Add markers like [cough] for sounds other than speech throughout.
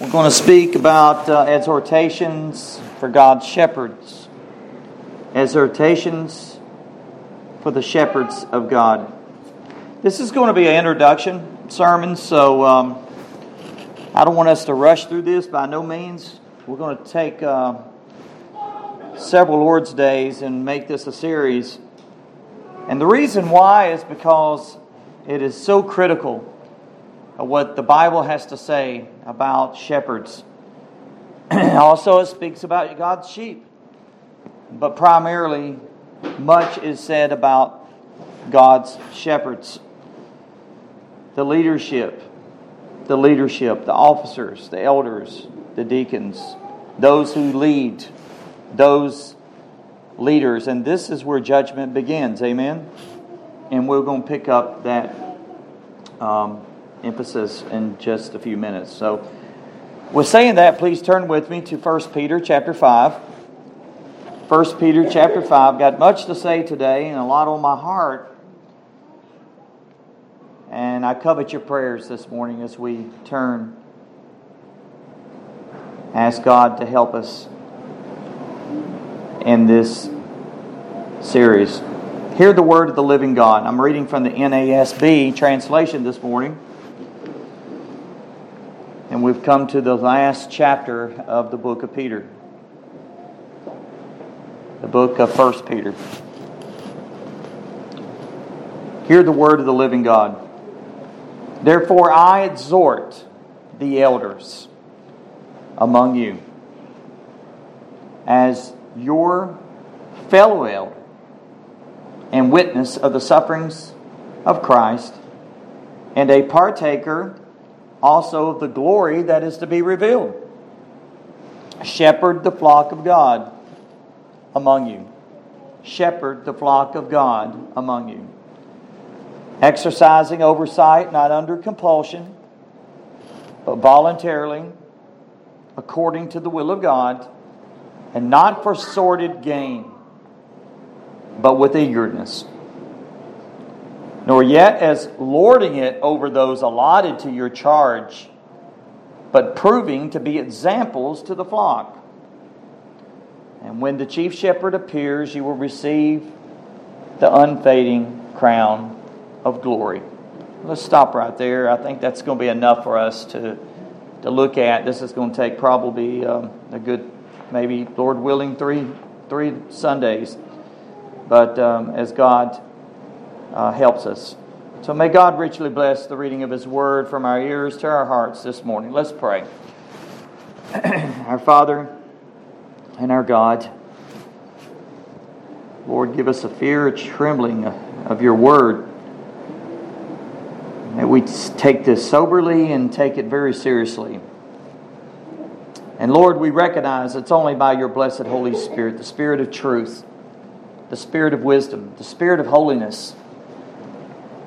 We're going to speak about uh, exhortations for God's shepherds. Exhortations for the shepherds of God. This is going to be an introduction sermon, so um, I don't want us to rush through this by no means. We're going to take uh, several Lord's Days and make this a series. And the reason why is because it is so critical what the Bible has to say about shepherds. [clears throat] also, it speaks about God's sheep. But primarily, much is said about God's shepherds. The leadership, the leadership, the officers, the elders, the deacons, those who lead, those leaders. And this is where judgment begins. Amen? And we're going to pick up that. Um, emphasis in just a few minutes. So, with saying that, please turn with me to 1 Peter chapter 5. 1 Peter chapter 5. Got much to say today and a lot on my heart. And I covet your prayers this morning as we turn. Ask God to help us in this series. Hear the word of the living God. I'm reading from the NASB translation this morning. And we've come to the last chapter of the book of Peter. The book of First Peter. Hear the word of the living God. Therefore, I exhort the elders among you as your fellow elder and witness of the sufferings of Christ and a partaker also of the glory that is to be revealed. Shepherd the flock of God among you. Shepherd the flock of God among you. Exercising oversight, not under compulsion, but voluntarily, according to the will of God, and not for sordid gain, but with eagerness nor yet as lording it over those allotted to your charge, but proving to be examples to the flock. And when the chief shepherd appears, you will receive the unfading crown of glory. Let's stop right there. I think that's going to be enough for us to, to look at. This is going to take probably um, a good, maybe, Lord willing, three, three Sundays. But um, as God uh, helps us. So may God richly bless the reading of His Word from our ears to our hearts this morning. Let's pray. [clears throat] our Father and our God, Lord, give us a fear, a trembling of your Word. May we take this soberly and take it very seriously. And Lord, we recognize it's only by your blessed Holy Spirit, the Spirit of truth, the Spirit of wisdom, the Spirit of holiness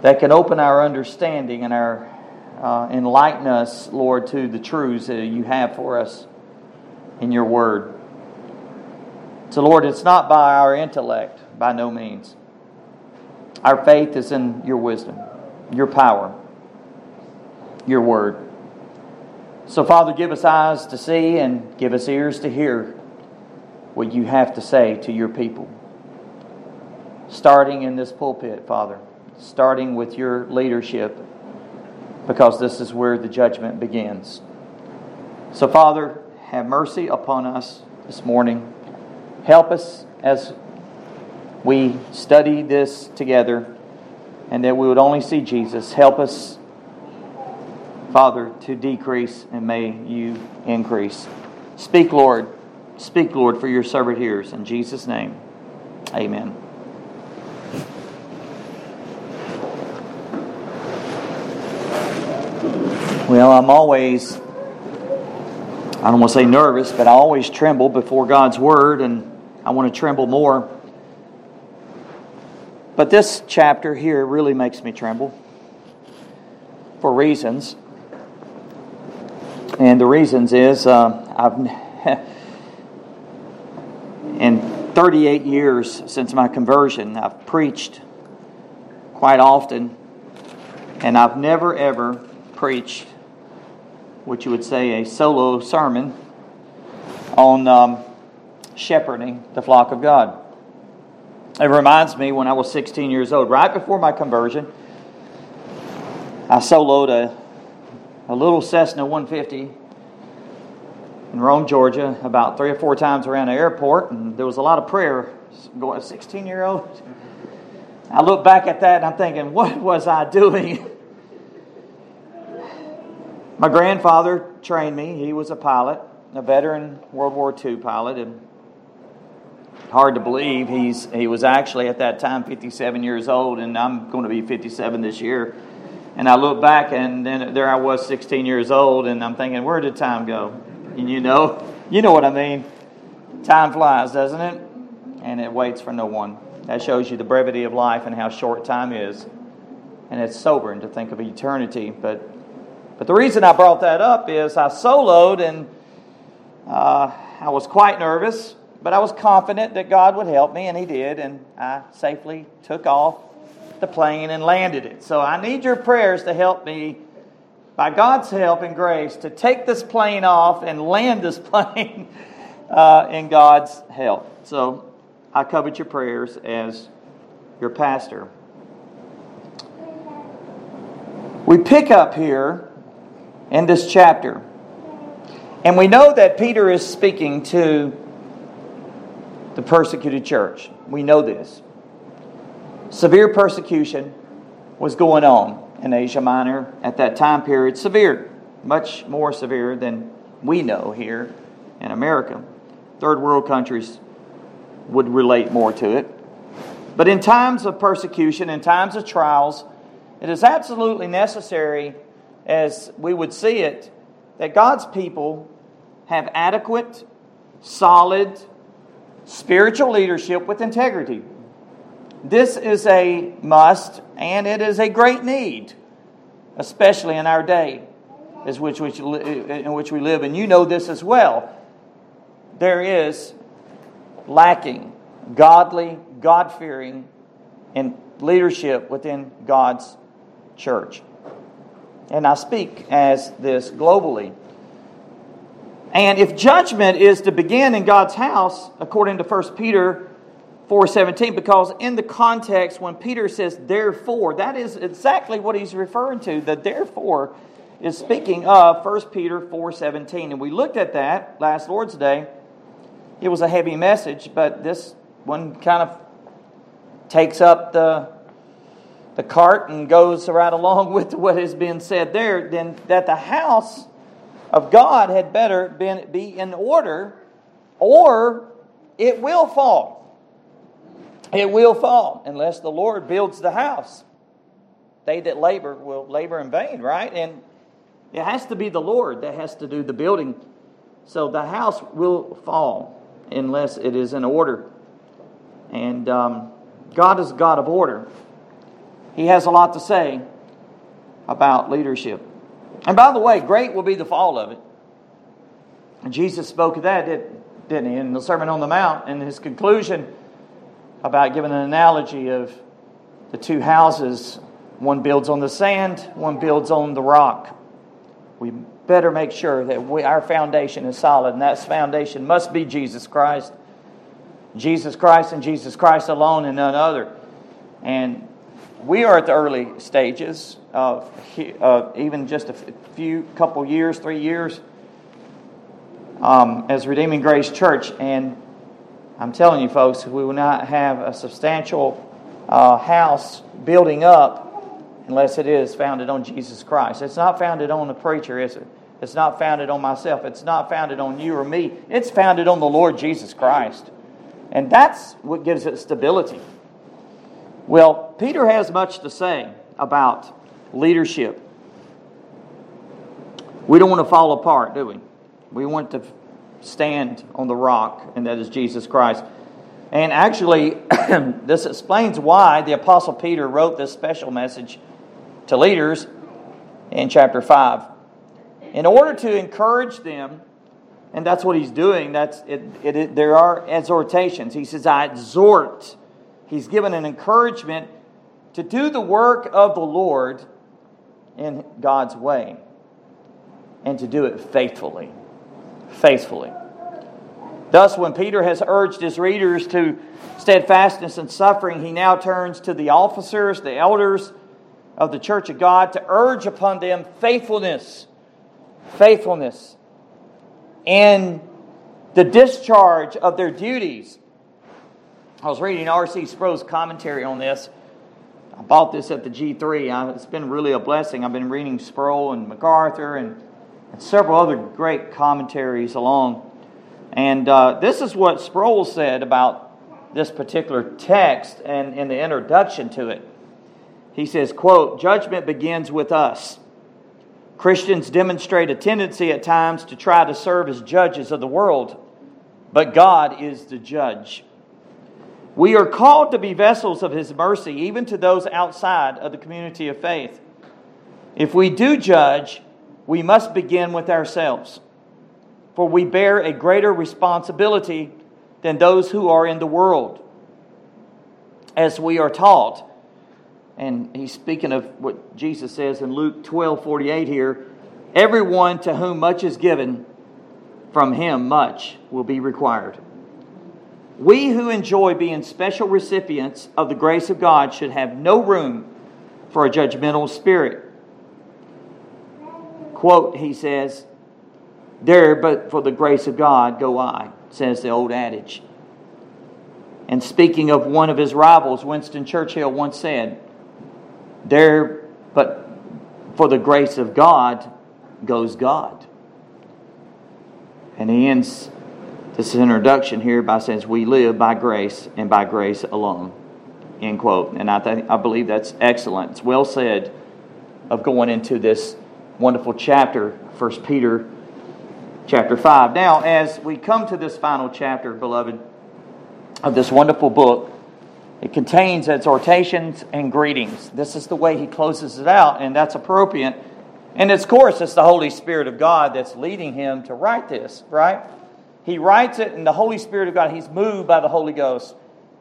that can open our understanding and our uh, enlighten us, Lord, to the truths that you have for us in your word. So, Lord, it's not by our intellect, by no means. Our faith is in your wisdom, your power, your word. So, Father, give us eyes to see and give us ears to hear what you have to say to your people. Starting in this pulpit, Father starting with your leadership, because this is where the judgment begins. So, Father, have mercy upon us this morning. Help us as we study this together and that we would only see Jesus. Help us, Father, to decrease and may you increase. Speak, Lord. Speak, Lord, for your servant hears. In Jesus' name, amen. Well, I'm always, I don't want to say nervous, but I always tremble before God's Word, and I want to tremble more. But this chapter here really makes me tremble for reasons. And the reasons is uh, I've, [laughs] in 38 years since my conversion, I've preached quite often, and I've never ever preached what you would say a solo sermon on um, shepherding the flock of God. It reminds me when I was 16 years old, right before my conversion, I soloed a, a little Cessna 150 in Rome, Georgia, about three or four times around the airport, and there was a lot of prayer going. 16 year old. I look back at that and I'm thinking, what was I doing? [laughs] My grandfather trained me. He was a pilot, a veteran World War II pilot, and hard to believe he's he was actually at that time 57 years old, and I'm going to be 57 this year. And I look back, and then there I was, 16 years old, and I'm thinking, where did time go? And you know, you know what I mean. Time flies, doesn't it? And it waits for no one. That shows you the brevity of life and how short time is. And it's sobering to think of eternity. But, but the reason I brought that up is I soloed and uh, I was quite nervous, but I was confident that God would help me, and He did. And I safely took off the plane and landed it. So I need your prayers to help me, by God's help and grace, to take this plane off and land this [laughs] plane uh, in God's help. So I covet your prayers as your pastor. We pick up here in this chapter, and we know that Peter is speaking to the persecuted church. We know this. Severe persecution was going on in Asia Minor at that time period. Severe, much more severe than we know here in America. Third world countries would relate more to it. But in times of persecution, in times of trials, it is absolutely necessary, as we would see it, that God's people have adequate, solid, spiritual leadership with integrity. This is a must, and it is a great need, especially in our day in which we live. And you know this as well. There is lacking godly, God fearing, and leadership within God's church. And I speak as this globally. And if judgment is to begin in God's house, according to 1 Peter 4:17 because in the context when Peter says therefore that is exactly what he's referring to the therefore is speaking of 1 Peter 4:17 and we looked at that last Lord's day it was a heavy message, but this one kind of takes up the the cart and goes right along [laughs] with what has been said there. Then that the house of God had better been, be in order, or it will fall. It will fall unless the Lord builds the house. They that labor will labor in vain, right? And it has to be the Lord that has to do the building. So the house will fall unless it is in order. And um, God is God of order. He has a lot to say about leadership. And by the way, great will be the fall of it. And Jesus spoke of that, didn't he, in the Sermon on the Mount, in his conclusion about giving an analogy of the two houses. One builds on the sand, one builds on the rock. We better make sure that we, our foundation is solid, and that foundation must be Jesus Christ. Jesus Christ and Jesus Christ alone and none other. And we are at the early stages of even just a few couple years, three years, um, as Redeeming Grace Church. And I'm telling you, folks, we will not have a substantial uh, house building up unless it is founded on Jesus Christ. It's not founded on the preacher, is it? It's not founded on myself. It's not founded on you or me. It's founded on the Lord Jesus Christ. And that's what gives it stability. Well, Peter has much to say about leadership. We don't want to fall apart, do we? We want to stand on the rock, and that is Jesus Christ. And actually, [clears throat] this explains why the Apostle Peter wrote this special message to leaders in chapter 5. In order to encourage them, and that's what he's doing, that's it, it, it, there are exhortations. He says, I exhort. He's given an encouragement to do the work of the Lord in God's way. and to do it faithfully. Faithfully. Thus, when Peter has urged his readers to steadfastness and suffering, he now turns to the officers, the elders of the church of God, to urge upon them faithfulness. Faithfulness. In the discharge of their duties. I was reading R.C. Sproul's commentary on this. I bought this at the G3. It's been really a blessing. I've been reading Sproul and MacArthur and, and several other great commentaries along. And uh, this is what Sproul said about this particular text and in the introduction to it. He says, quote, judgment begins with us. Christians demonstrate a tendency at times to try to serve as judges of the world, but God is the judge. We are called to be vessels of His mercy, even to those outside of the community of faith. If we do judge, we must begin with ourselves, for we bear a greater responsibility than those who are in the world. As we are taught, and he's speaking of what Jesus says in Luke 12 48 here everyone to whom much is given, from him much will be required. We who enjoy being special recipients of the grace of God should have no room for a judgmental spirit. Quote, he says, There, but for the grace of God, go I, says the old adage. And speaking of one of his rivals, Winston Churchill once said, There, but for the grace of God, goes God. And he ends this introduction here by saying, We live by grace and by grace alone. End quote. And I, th- I believe that's excellent. It's well said of going into this wonderful chapter, 1 Peter chapter 5. Now, as we come to this final chapter, beloved, of this wonderful book, it contains exhortations and greetings. This is the way he closes it out, and that's appropriate. And of course, it's the Holy Spirit of God that's leading him to write this, right? He writes it, and the Holy Spirit of God, he's moved by the Holy Ghost.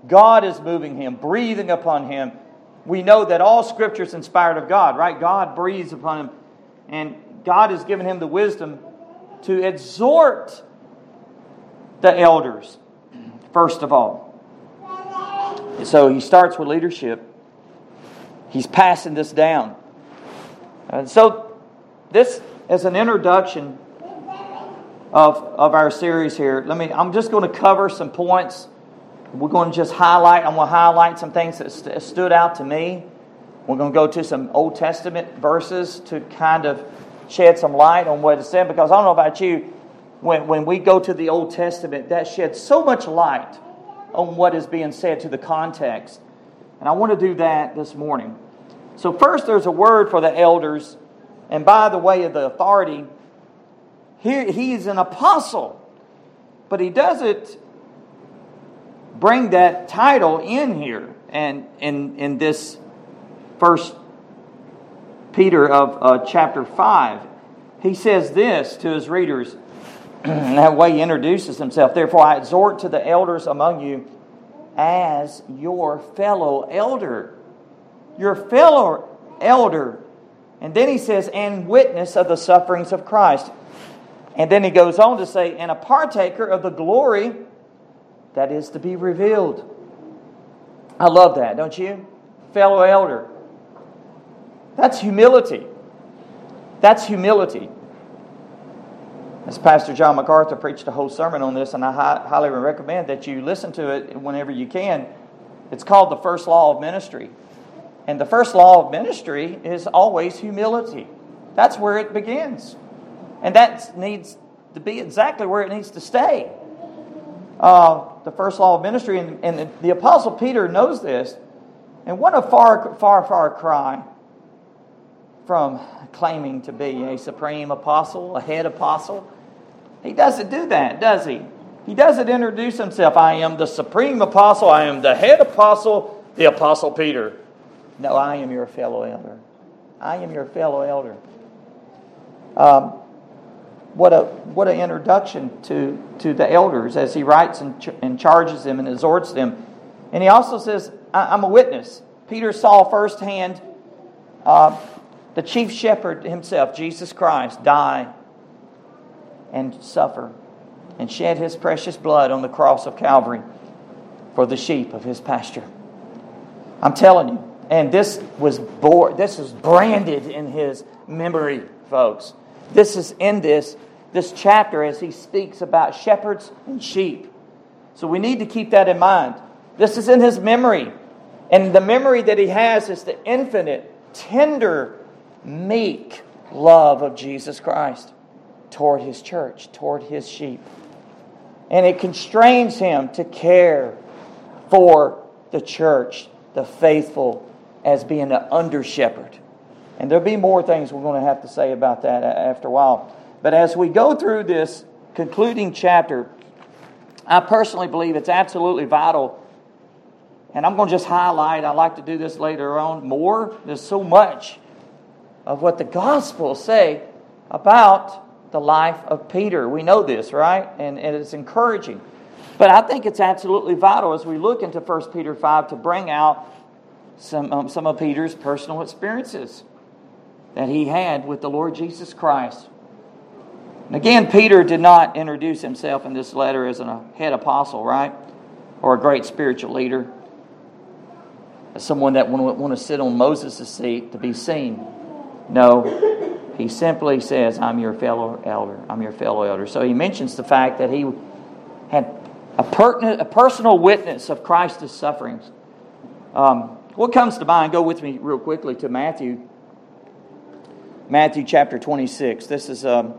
God is moving him, breathing upon him. We know that all scripture is inspired of God, right? God breathes upon him, and God has given him the wisdom to exhort the elders, first of all. So he starts with leadership. He's passing this down. And so, this is an introduction of, of our series here. Let me, I'm just going to cover some points. We're going to just highlight, I'm going to highlight some things that st- stood out to me. We're going to go to some Old Testament verses to kind of shed some light on what it said because I don't know about you, when, when we go to the Old Testament, that sheds so much light on what is being said to the context. And I want to do that this morning. So, first, there's a word for the elders, and by the way of the authority, he, he's an apostle, but he doesn't bring that title in here and in, in this first Peter of uh, chapter 5. He says this to his readers, [clears throat] that way he introduces himself. Therefore, I exhort to the elders among you as your fellow elder. Your fellow elder. And then he says, and witness of the sufferings of Christ and then he goes on to say, and a partaker of the glory that is to be revealed. I love that, don't you? Fellow elder. That's humility. That's humility. As Pastor John MacArthur preached a whole sermon on this, and I highly recommend that you listen to it whenever you can. It's called the first law of ministry. And the first law of ministry is always humility. That's where it begins. And that needs to be exactly where it needs to stay. Uh, the first law of ministry, and, and the Apostle Peter knows this. And what a far, far, far cry from claiming to be a supreme apostle, a head apostle. He doesn't do that, does he? He doesn't introduce himself. I am the supreme apostle. I am the head apostle, the apostle Peter. No, I am your fellow elder. I am your fellow elder. Um, what a what an introduction to to the elders as he writes and, ch- and charges them and exhorts them and he also says i'm a witness peter saw firsthand uh, the chief shepherd himself jesus christ die and suffer and shed his precious blood on the cross of Calvary for the sheep of his pasture. I'm telling you. And this was bore, this is branded in his memory, folks. This is in this this chapter as he speaks about shepherds and sheep. So we need to keep that in mind. This is in his memory. And the memory that he has is the infinite, tender, meek love of Jesus Christ toward his church, toward his sheep. And it constrains him to care for the church, the faithful, as being an under shepherd. And there'll be more things we're going to have to say about that after a while. But as we go through this concluding chapter, I personally believe it's absolutely vital. And I'm going to just highlight, I like to do this later on more. There's so much of what the Gospels say about the life of Peter. We know this, right? And, and it's encouraging. But I think it's absolutely vital as we look into 1 Peter 5 to bring out some, um, some of Peter's personal experiences that he had with the Lord Jesus Christ. And again, Peter did not introduce himself in this letter as a head apostle, right? Or a great spiritual leader. As someone that would want to sit on Moses' seat to be seen. No, he simply says, I'm your fellow elder. I'm your fellow elder. So he mentions the fact that he had a, pertinent, a personal witness of Christ's sufferings. Um, what comes to mind? Go with me real quickly to Matthew. Matthew chapter 26. This is um,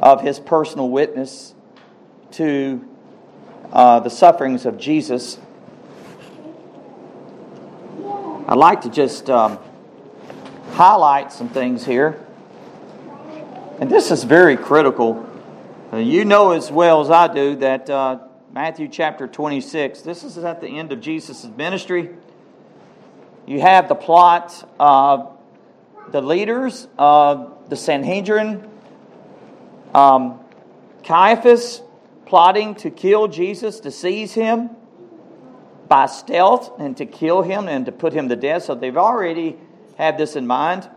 of his personal witness to uh, the sufferings of Jesus. I'd like to just um, highlight some things here. And this is very critical. Uh, you know as well as I do that uh, Matthew chapter 26, this is at the end of Jesus' ministry. You have the plot of the leaders of the Sanhedrin, um, Caiaphas plotting to kill Jesus, to seize him by stealth and to kill him and to put him to death. So they've already have this in mind.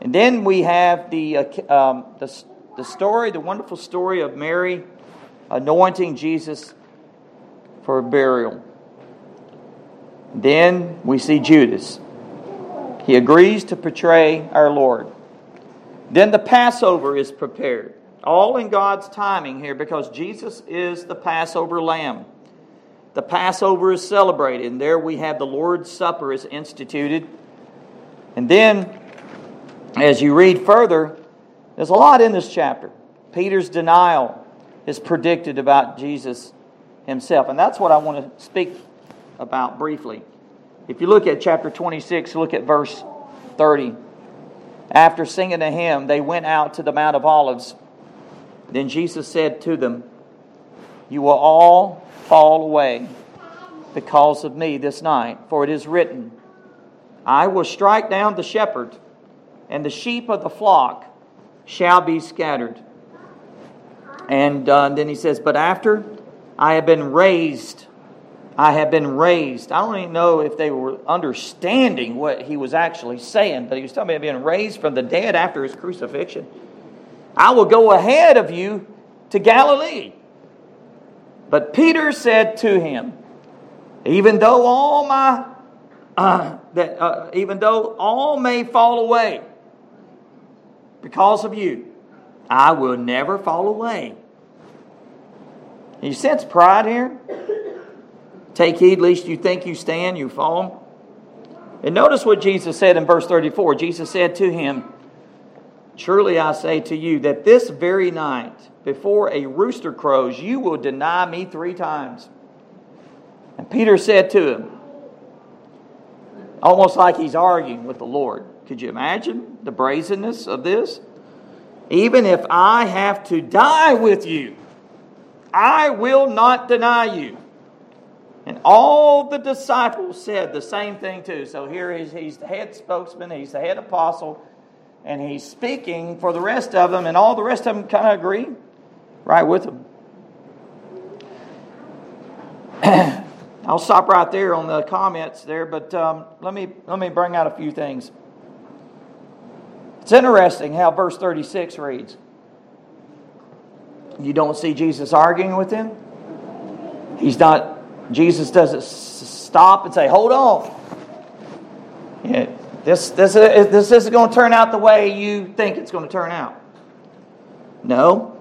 And then we have the, uh, um, the, the story, the wonderful story of Mary anointing Jesus for burial. Then we see Judas. He agrees to betray our Lord. Then the Passover is prepared. All in God's timing here because Jesus is the Passover lamb. The Passover is celebrated, and there we have the Lord's Supper is instituted. And then, as you read further, there's a lot in this chapter. Peter's denial is predicted about Jesus himself. And that's what I want to speak about briefly. If you look at chapter 26, look at verse 30. After singing a hymn, they went out to the Mount of Olives. Then Jesus said to them, You will all fall away because of me this night, for it is written, I will strike down the shepherd, and the sheep of the flock shall be scattered. And uh, then he says, But after I have been raised, I have been raised. I don't even know if they were understanding what he was actually saying, but he was telling me I've been raised from the dead after his crucifixion. I will go ahead of you to Galilee. But Peter said to him, Even though all my uh, that uh, even though all may fall away because of you, I will never fall away. You sense pride here? Take heed lest you think you stand, you fall. And notice what Jesus said in verse 34. Jesus said to him, Truly I say to you that this very night, before a rooster crows, you will deny me three times. And Peter said to him, Almost like he's arguing with the Lord. Could you imagine the brazenness of this? Even if I have to die with you, I will not deny you. And all the disciples said the same thing too. So here he's, he's the head spokesman, he's the head apostle, and he's speaking for the rest of them, and all the rest of them kind of agree right with him. [clears throat] I'll stop right there on the comments there, but um, let me let me bring out a few things. It's interesting how verse 36 reads. you don't see Jesus arguing with him. He's not, Jesus doesn't stop and say, hold on. Yeah, this, this, uh, this isn't going to turn out the way you think it's going to turn out. No.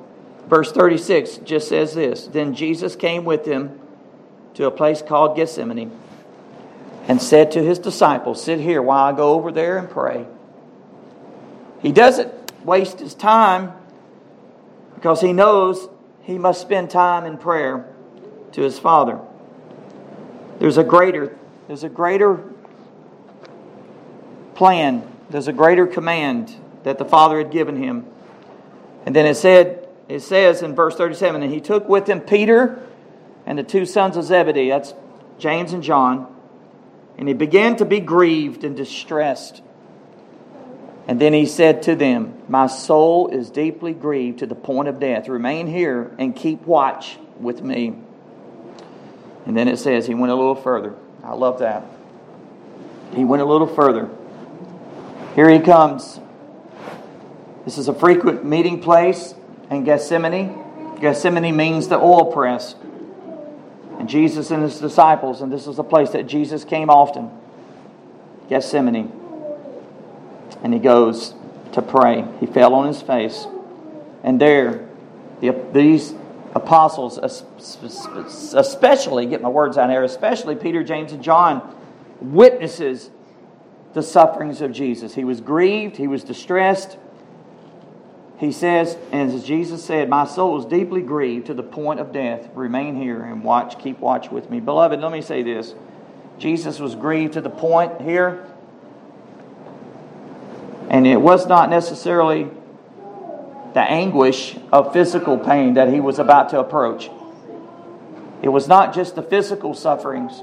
Verse 36 just says this Then Jesus came with them to a place called Gethsemane and said to his disciples, Sit here while I go over there and pray. He doesn't waste his time because he knows he must spend time in prayer to his Father. There's a greater, there's a greater plan, there's a greater command that the Father had given him. And then it said, it says in verse 37, and he took with him Peter and the two sons of Zebedee, that's James and John, and he began to be grieved and distressed. And then he said to them, My soul is deeply grieved to the point of death. Remain here and keep watch with me. And then it says he went a little further. I love that. He went a little further. Here he comes. This is a frequent meeting place in Gethsemane. Gethsemane means the oil press. And Jesus and his disciples, and this is a place that Jesus came often Gethsemane. And he goes to pray. He fell on his face. And there, the, these apostles, especially, get my words out here, especially Peter, James, and John, witnesses the sufferings of Jesus. He was grieved, he was distressed. He says, and as Jesus said, My soul is deeply grieved to the point of death. Remain here and watch, keep watch with me. Beloved, let me say this. Jesus was grieved to the point here, and it was not necessarily the anguish of physical pain that he was about to approach. It was not just the physical sufferings,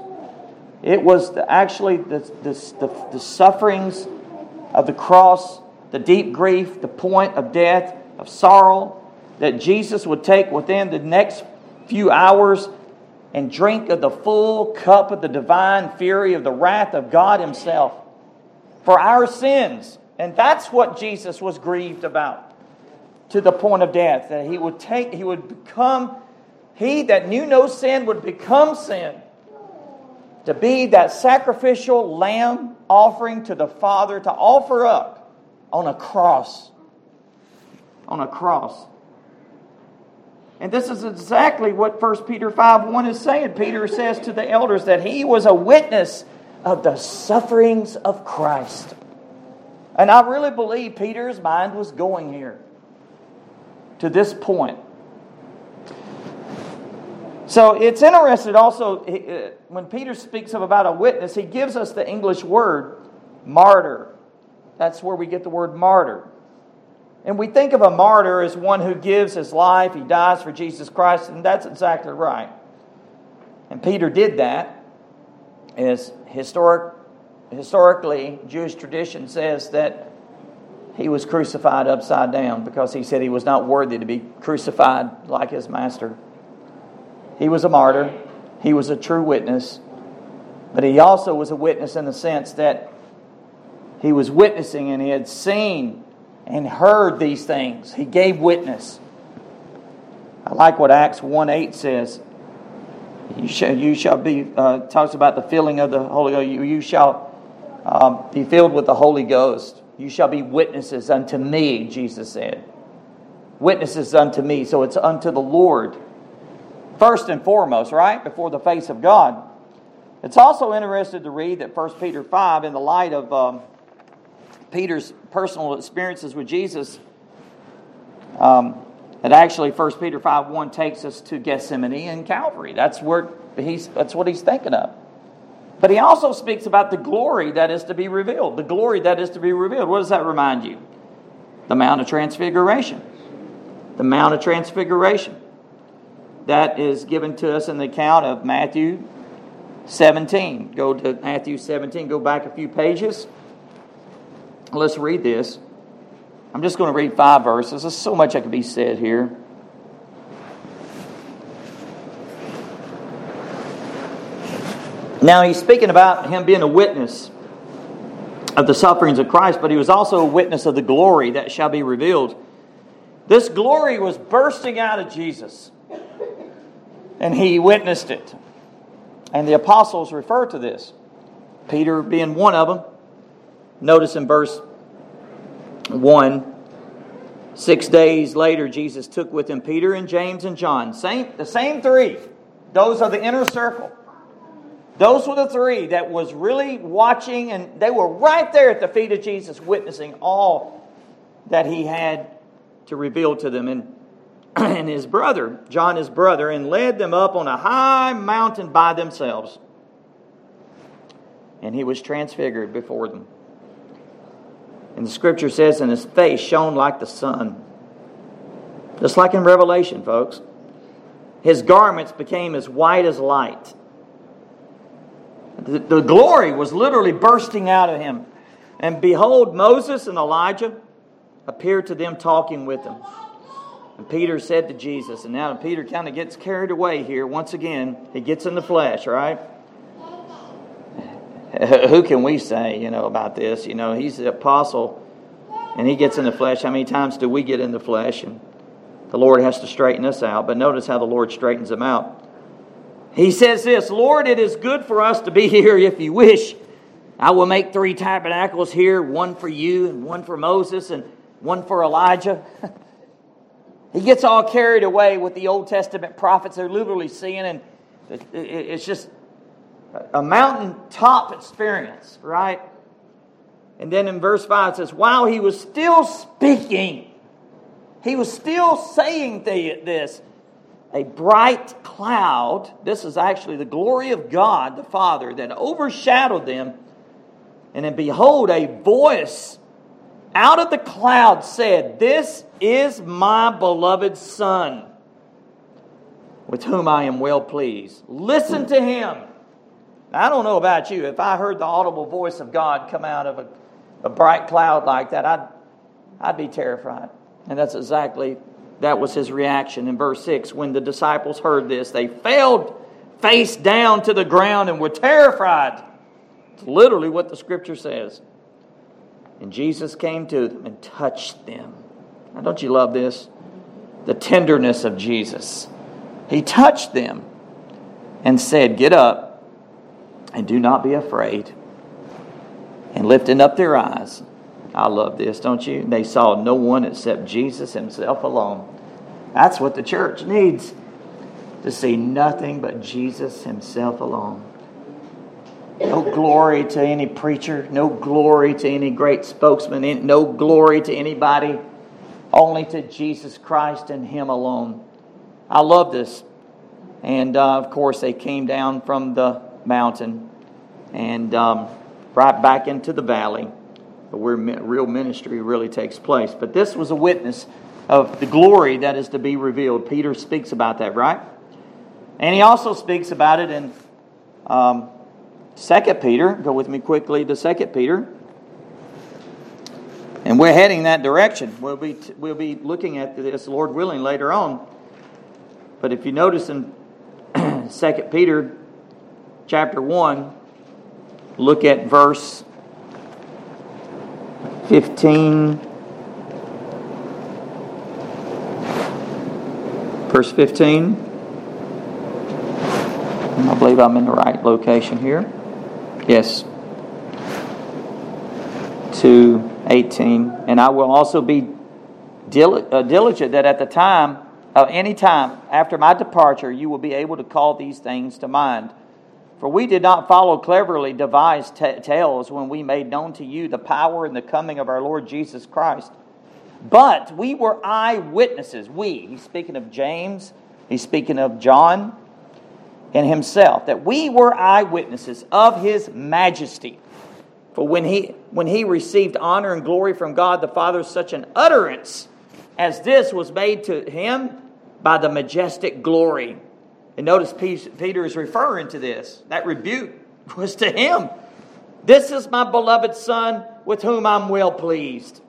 it was the, actually the, the, the, the sufferings of the cross, the deep grief, the point of death, of sorrow that Jesus would take within the next few hours and drink of the full cup of the divine fury of the wrath of God Himself for our sins. And that's what Jesus was grieved about to the point of death. That He would take, He would become, He that knew no sin would become sin to be that sacrificial lamb offering to the Father to offer up on a cross. On a cross. And this is exactly what 1 Peter 5 1 is saying. Peter says to the elders that he was a witness of the sufferings of Christ. And I really believe Peter's mind was going here to this point. So it's interesting also uh, when Peter speaks of about a witness, he gives us the English word martyr. That's where we get the word martyr. And we think of a martyr as one who gives his life, he dies for Jesus Christ, and that's exactly right. And Peter did that. As historic, historically, Jewish tradition says that he was crucified upside down because he said he was not worthy to be crucified like his master. He was a martyr, he was a true witness, but he also was a witness in the sense that he was witnessing and he had seen and heard these things. He gave witness. I like what Acts 1 8 says. You shall, you shall be, uh, talks about the filling of the Holy Ghost. You, you shall um, be filled with the Holy Ghost. You shall be witnesses unto me, Jesus said. Witnesses unto me. So it's unto the Lord first and foremost, right? Before the face of God. It's also interesting to read that 1 Peter 5, in the light of um, Peter's personal experiences with Jesus, um, that actually 1 Peter 5 1 takes us to Gethsemane and Calvary. That's, where he's, that's what he's thinking of. But he also speaks about the glory that is to be revealed. The glory that is to be revealed. What does that remind you? The Mount of Transfiguration. The Mount of Transfiguration that is given to us in the account of Matthew 17. Go to Matthew 17, go back a few pages. Let's read this. I'm just going to read five verses. There's so much that can be said here. Now, he's speaking about him being a witness of the sufferings of Christ, but he was also a witness of the glory that shall be revealed. This glory was bursting out of Jesus, and he witnessed it. And the apostles refer to this, Peter being one of them. Notice in verse 1 Six days later, Jesus took with him Peter and James and John. Same, the same three. Those are the inner circle. Those were the three that was really watching, and they were right there at the feet of Jesus, witnessing all that he had to reveal to them. And, [clears throat] and his brother, John, his brother, and led them up on a high mountain by themselves. And he was transfigured before them. And the scripture says, and his face shone like the sun. Just like in Revelation, folks. His garments became as white as light. The, glory was literally bursting out of him. And behold, Moses and Elijah appeared to them talking with them. And Peter said to Jesus, and now Peter kind of gets carried away here once again. He gets in the flesh, right? [laughs] Who can we say, you know, about this? You know, he's the apostle and he gets in the flesh. How many times do we get in the flesh? And the Lord has to straighten us out. But notice how the Lord straightens him out. He says this Lord, it is good for us to be here if you wish. I will make three tabernacles here one for you, and one for Moses, and one for Elijah. he gets all carried away with the Old Testament prophets. They're literally seeing, and it's just a mountaintop experience, right? And then in verse 5 it says, While he was still speaking, he was still saying this a bright cloud. This is actually the glory of God the Father that overshadowed them. And then behold, a voice out of the cloud said, This is my beloved Son, with whom I am well pleased. Listen to him. I don't know about you. If I heard the audible voice of God come out of a, a bright cloud like that, I'd, I'd be terrified. And that's exactly that was his reaction in verse 6. When the disciples heard this, they fell face down to the ground and were terrified. It's literally what the scripture says. And Jesus came to them and touched them. Now, don't you love this? The tenderness of Jesus. He touched them and said, Get up and do not be afraid. And lifting up their eyes, I love this, don't you? They saw no one except Jesus himself alone. That's what the church needs to see nothing but Jesus himself alone. No glory to any preacher, no glory to any great spokesman, no glory to anybody, only to Jesus Christ and Him alone. I love this. And uh, of course, they came down from the mountain and um, right back into the valley where real ministry really takes place. But this was a witness of the glory that is to be revealed. Peter speaks about that, right? And he also speaks about it in um, 2 Peter. Go with me quickly to 2 Peter. And we're heading that direction. We'll be, we'll be looking at this, Lord willing, later on. But if you notice in [clears throat] 2 Peter chapter 1, look at verse 15. Verse 15. I believe I'm in the right location here. Yes. To 18. And I will also be uh, diligent that at the time, of any time after my departure, you will be able to call these things to mind. For we did not follow cleverly devised t- tales when we made known to you the power and the coming of our Lord Jesus Christ. But we were eyewitnesses. We, he's speaking of James, he's speaking of John and himself, that we were eyewitnesses of his majesty. For when he, when he received honor and glory from God the Father, such an utterance as this was made to him by the majestic glory and notice Peter is referring to this. That rebuke [laughs] was to him. This is my beloved Son with whom I'm well pleased.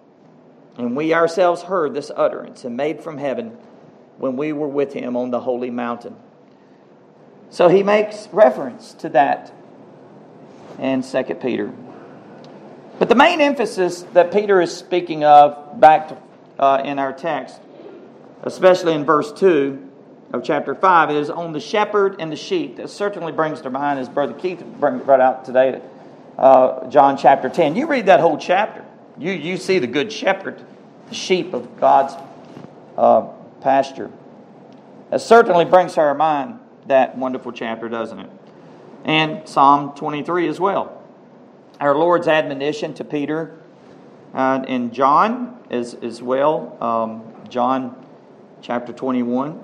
And we ourselves heard this utterance and made from heaven when we were with him on the holy mountain. So he makes reference to that in 2 Peter. But the main emphasis that Peter is speaking of back to, uh, in our text especially in verse 2 of chapter 5, is on the shepherd and the sheep. That certainly brings to mind, as Brother Keith brought out today, uh, John chapter 10. You read that whole chapter, you, you see the good shepherd, the sheep of God's uh, pasture. That certainly brings to our mind that wonderful chapter, doesn't it? And Psalm 23 as well. Our Lord's admonition to Peter uh, and John as, as well. Um, John chapter 21,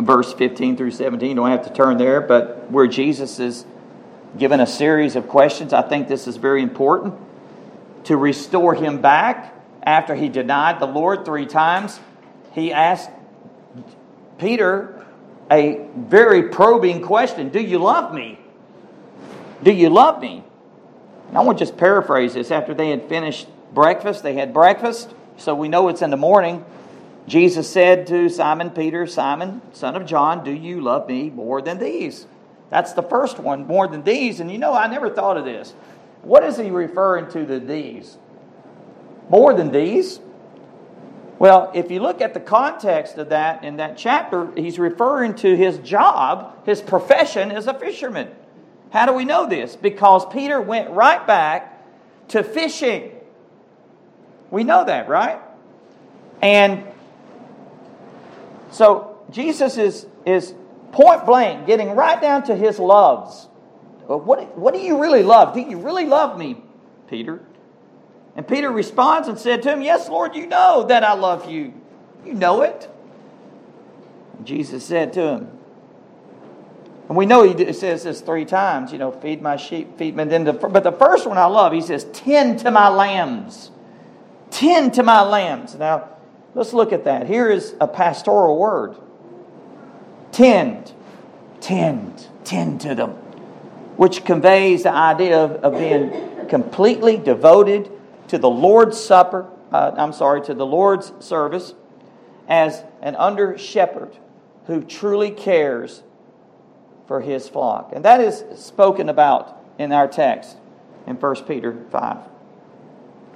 verse 15 through 17. You don't have to turn there, but where Jesus is given a series of questions, I think this is very important to restore him back after he denied the Lord three times. He asked Peter a very probing question Do you love me? Do you love me? And I want to just paraphrase this. After they had finished breakfast, they had breakfast, so we know it's in the morning. Jesus said to Simon Peter, Simon, son of John, do you love me more than these? That's the first one, more than these. And you know, I never thought of this. What is he referring to the these? More than these? Well, if you look at the context of that in that chapter, he's referring to his job, his profession as a fisherman. How do we know this? Because Peter went right back to fishing. We know that, right? And so Jesus is, is point blank getting right down to his loves. What, what do you really love? Do you really love me, Peter? And Peter responds and said to him, Yes, Lord, you know that I love you. You know it. And Jesus said to him, and we know he says this three times, you know, feed my sheep, feed me. Then the, but the first one I love, he says, tend to my lambs. Tend to my lambs. Now, let's look at that. Here is a pastoral word tend, tend, tend to them, which conveys the idea of, of being completely devoted to the Lord's Supper, uh, I'm sorry, to the Lord's service as an under shepherd who truly cares for his flock. And that is spoken about in our text in 1 Peter 5.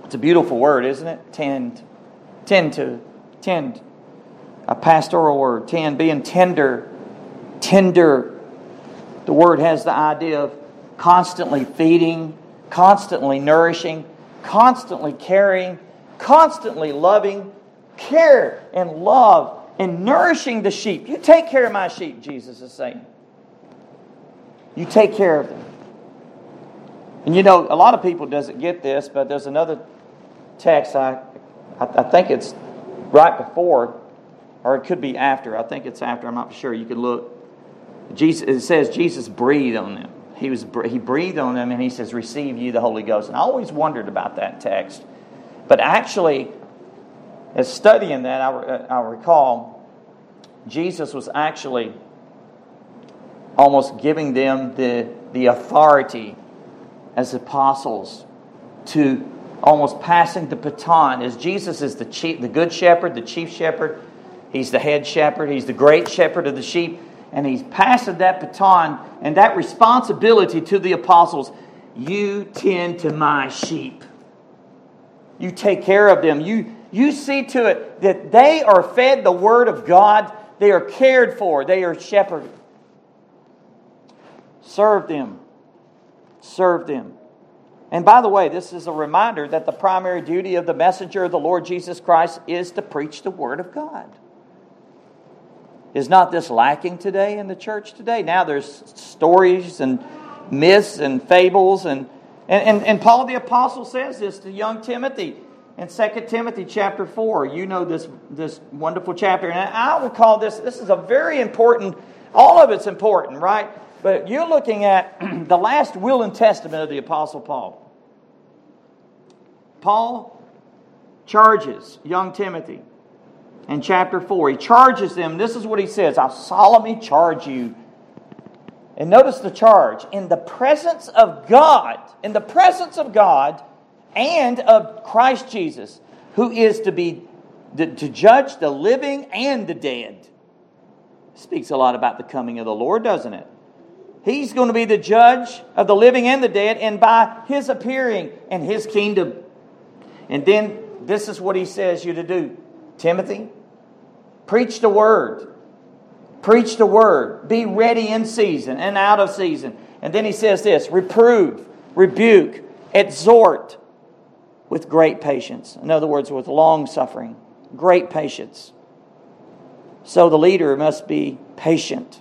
It's a beautiful word, isn't it? Tend. Tend to. Tend. A pastoral word. Tend. Being tender. Tender. The word has the idea of constantly feeding, constantly nourishing, constantly caring, constantly loving, care and love and nourishing the sheep. You take care of my sheep, Jesus is saying. You take care of them. And you know, a lot of people doesn't get this, but there's another text I, I, think it's right before, or it could be after. I think it's after. I'm not sure. You could look. Jesus, it says Jesus breathed on them. He was he breathed on them, and he says, "Receive you the Holy Ghost." And I always wondered about that text, but actually, as studying that, I, I recall Jesus was actually almost giving them the, the authority as apostles to almost passing the baton as Jesus is the chief, the good shepherd, the chief shepherd. He's the head shepherd. He's the great shepherd of the sheep. And he's passing that baton and that responsibility to the apostles. You tend to my sheep. You take care of them. You, you see to it that they are fed the word of God. They are cared for. They are shepherded. Serve them. Serve them. And by the way, this is a reminder that the primary duty of the messenger of the Lord Jesus Christ is to preach the Word of God. Is not this lacking today in the church today? Now there's stories and myths and fables, and, and, and, and Paul the Apostle says this to young Timothy in 2 Timothy chapter 4. You know this, this wonderful chapter. And I would call this, this is a very important, all of it's important, right? But you're looking at [clears throat] the last will and testament of the Apostle Paul. Paul charges young Timothy in chapter 4. He charges them. This is what he says I solemnly charge you. And notice the charge in the presence of God, in the presence of God and of Christ Jesus, who is to be to judge the living and the dead. Speaks a lot about the coming of the Lord, doesn't it? He's going to be the judge of the living and the dead, and by his appearing and his kingdom. And then this is what he says you to do Timothy, Preach the word. Preach the word. Be ready in season and out of season. And then he says this reprove, rebuke, exhort with great patience. In other words, with long suffering, great patience. So the leader must be patient.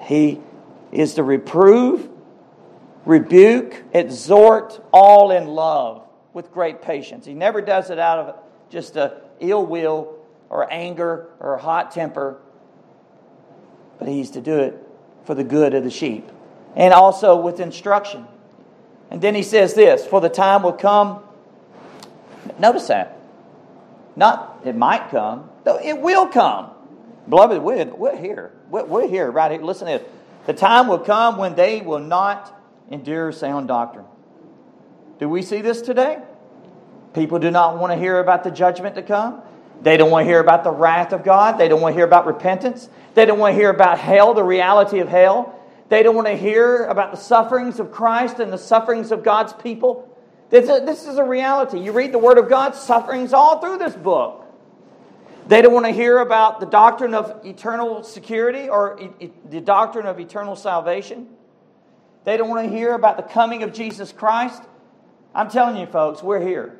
He is to reprove, rebuke, exhort, all in love with great patience. He never does it out of just a ill will or anger or hot temper, but he's to do it for the good of the sheep. And also with instruction. And then he says this For the time will come. Notice that. Not it might come, though it will come. Beloved, we're, we're here. We're, we're here, right here. Listen to this. The time will come when they will not endure sound doctrine. Do we see this today? People do not want to hear about the judgment to come. They don't want to hear about the wrath of God. They don't want to hear about repentance. They don't want to hear about hell, the reality of hell. They don't want to hear about the sufferings of Christ and the sufferings of God's people. This is, a reality. You read the Word of God, sufferings all through this book. They don't want to hear about the doctrine of eternal security or the doctrine of eternal salvation. They don't want to hear about the coming of Jesus Christ. I'm telling you, folks, we're here.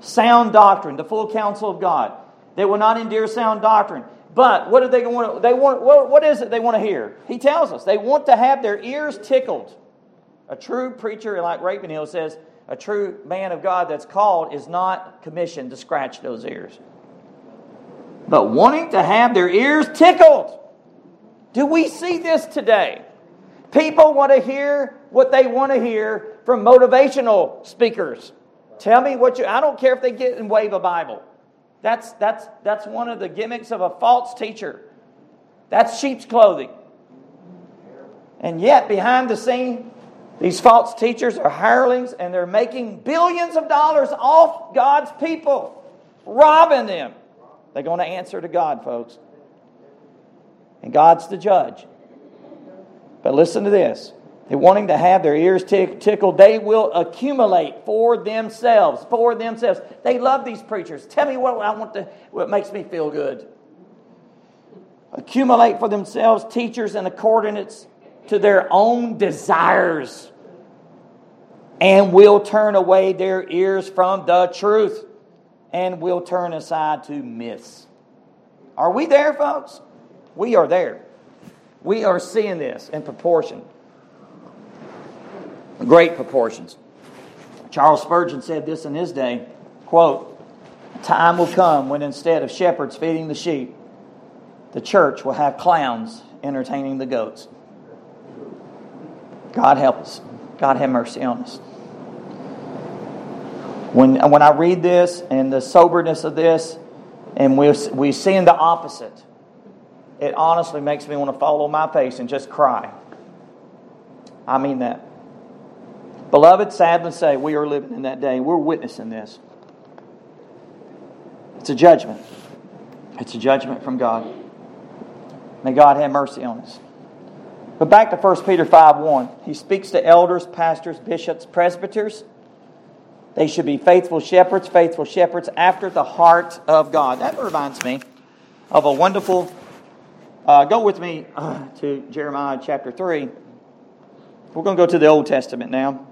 Sound doctrine, the full counsel of God. They will not endure sound doctrine. But what do they want? They want what, what is it they want to hear? He tells us they want to have their ears tickled. A true preacher, like Ravenhill says, a true man of God that's called is not commissioned to scratch those ears, but wanting to have their ears tickled. Do we see this today? People want to hear what they want to hear from motivational speakers. Tell me what you. I don't care if they get and wave a Bible. That's, that's, that's one of the gimmicks of a false teacher. That's sheep's clothing. And yet, behind the scene, these false teachers are hirelings and they're making billions of dollars off God's people, robbing them. They're going to answer to God, folks. And God's the judge. But listen to this they're wanting to have their ears tick, tickled. They will accumulate for themselves. For themselves. They love these preachers. Tell me what I want to, what makes me feel good. Accumulate for themselves teachers and coordinates to their own desires and will turn away their ears from the truth and we'll turn aside to myths. Are we there, folks? We are there. We are seeing this in proportion great proportions. Charles Spurgeon said this in his day, quote, time will come when instead of shepherds feeding the sheep, the church will have clowns entertaining the goats. God help us. God have mercy on us. When, when I read this and the soberness of this, and we, we seeing the opposite, it honestly makes me want to fall on my face and just cry. I mean that. Beloved, sadly say, we are living in that day. We're witnessing this. It's a judgment. It's a judgment from God. May God have mercy on us. But back to 1 Peter 5 1. He speaks to elders, pastors, bishops, presbyters. They should be faithful shepherds, faithful shepherds after the heart of God. That reminds me of a wonderful. Uh, go with me uh, to Jeremiah chapter 3. We're going to go to the Old Testament now.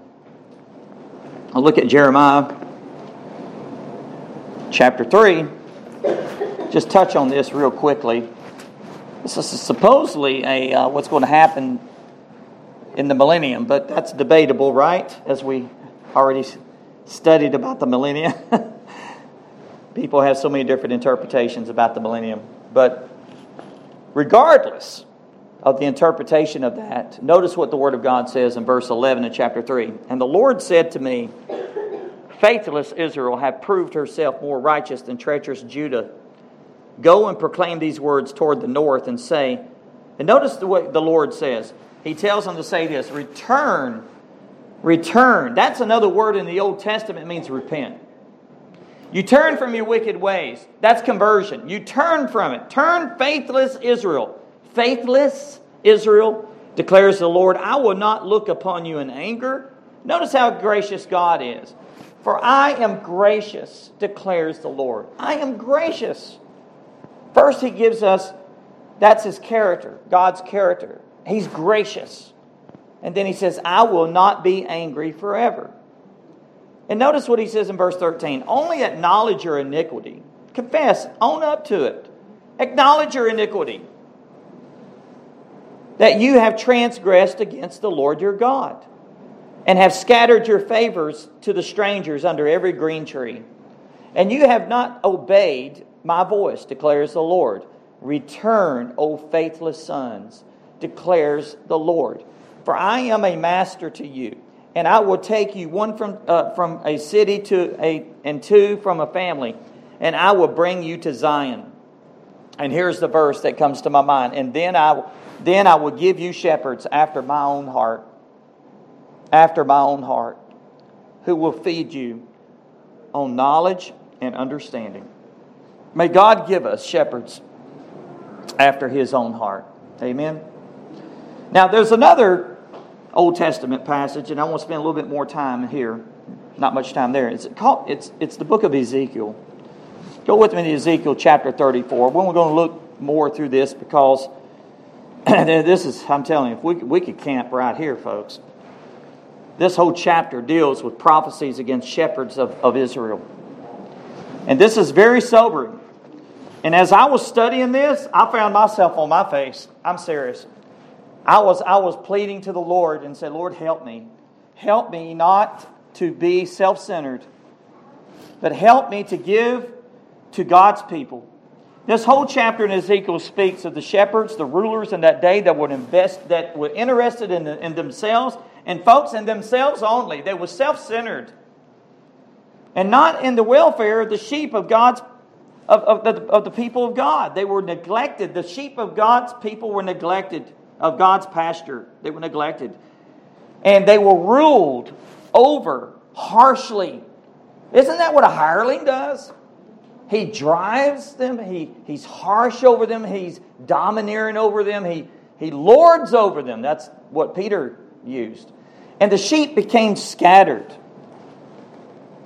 I'll look at Jeremiah chapter 3. Just touch on this real quickly. This is supposedly a uh, what's going to happen in the millennium, but that's debatable, right? As we already studied about the millennium. [laughs] People have so many different interpretations about the millennium. But regardless, of the interpretation of that, notice what the Word of God says in verse 11 of chapter 3. And the Lord said to me, Faithless Israel hath proved herself more righteous than treacherous Judah. Go and proclaim these words toward the north and say, and notice the way the Lord says. He tells them to say this return, return. That's another word in the Old Testament, means repent. You turn from your wicked ways. That's conversion. You turn from it. Turn, faithless Israel faithless Israel, declares the Lord, I will not look upon you in anger. Notice how gracious God is. For I am gracious, declares the Lord. I am gracious. First, he gives us that's his character, God's character. He's gracious. And then he says, I will not be angry forever. And notice what he says in verse 13 only acknowledge your iniquity, confess, own up to it, acknowledge your iniquity. That you have transgressed against the Lord your God, and have scattered your favors to the strangers under every green tree. And you have not obeyed my voice, declares the Lord. Return, O faithless sons, declares the Lord. For I am a master to you, and I will take you one from, uh, from a city to a, and two from a family, and I will bring you to Zion. And here's the verse that comes to my mind. And then I, then I will give you shepherds after my own heart, after my own heart, who will feed you on knowledge and understanding. May God give us shepherds after his own heart. Amen. Now, there's another Old Testament passage, and I want to spend a little bit more time here. Not much time there. It's, called, it's, it's the book of Ezekiel. Go with me to Ezekiel chapter 34. When we're going to look more through this because [clears throat] this is, I'm telling you, if we, we could camp right here, folks. This whole chapter deals with prophecies against shepherds of, of Israel. And this is very sobering. And as I was studying this, I found myself on my face. I'm serious. I was, I was pleading to the Lord and said, Lord, help me. Help me not to be self centered, but help me to give to God's people. This whole chapter in Ezekiel speaks of the shepherds, the rulers in that day that would invest, that were interested in, in themselves, and folks in themselves only. They were self centered and not in the welfare of the sheep of God's of, of, the, of the people of God. They were neglected. The sheep of God's people were neglected, of God's pasture. They were neglected. And they were ruled over harshly. Isn't that what a hireling does? He drives them, he, he's harsh over them, he's domineering over them, he, he lords over them. That's what Peter used. And the sheep became scattered.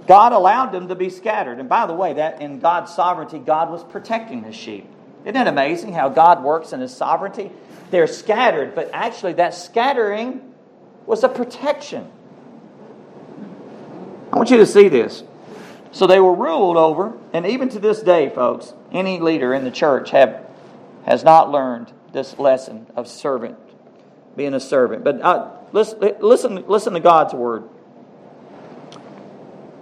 God allowed them to be scattered. And by the way, that in God's sovereignty, God was protecting his sheep. Isn't it amazing how God works in his sovereignty? They're scattered, but actually, that scattering was a protection. I want you to see this. So they were ruled over, and even to this day, folks, any leader in the church have, has not learned this lesson of servant, being a servant. But uh, listen, listen, listen to God's word.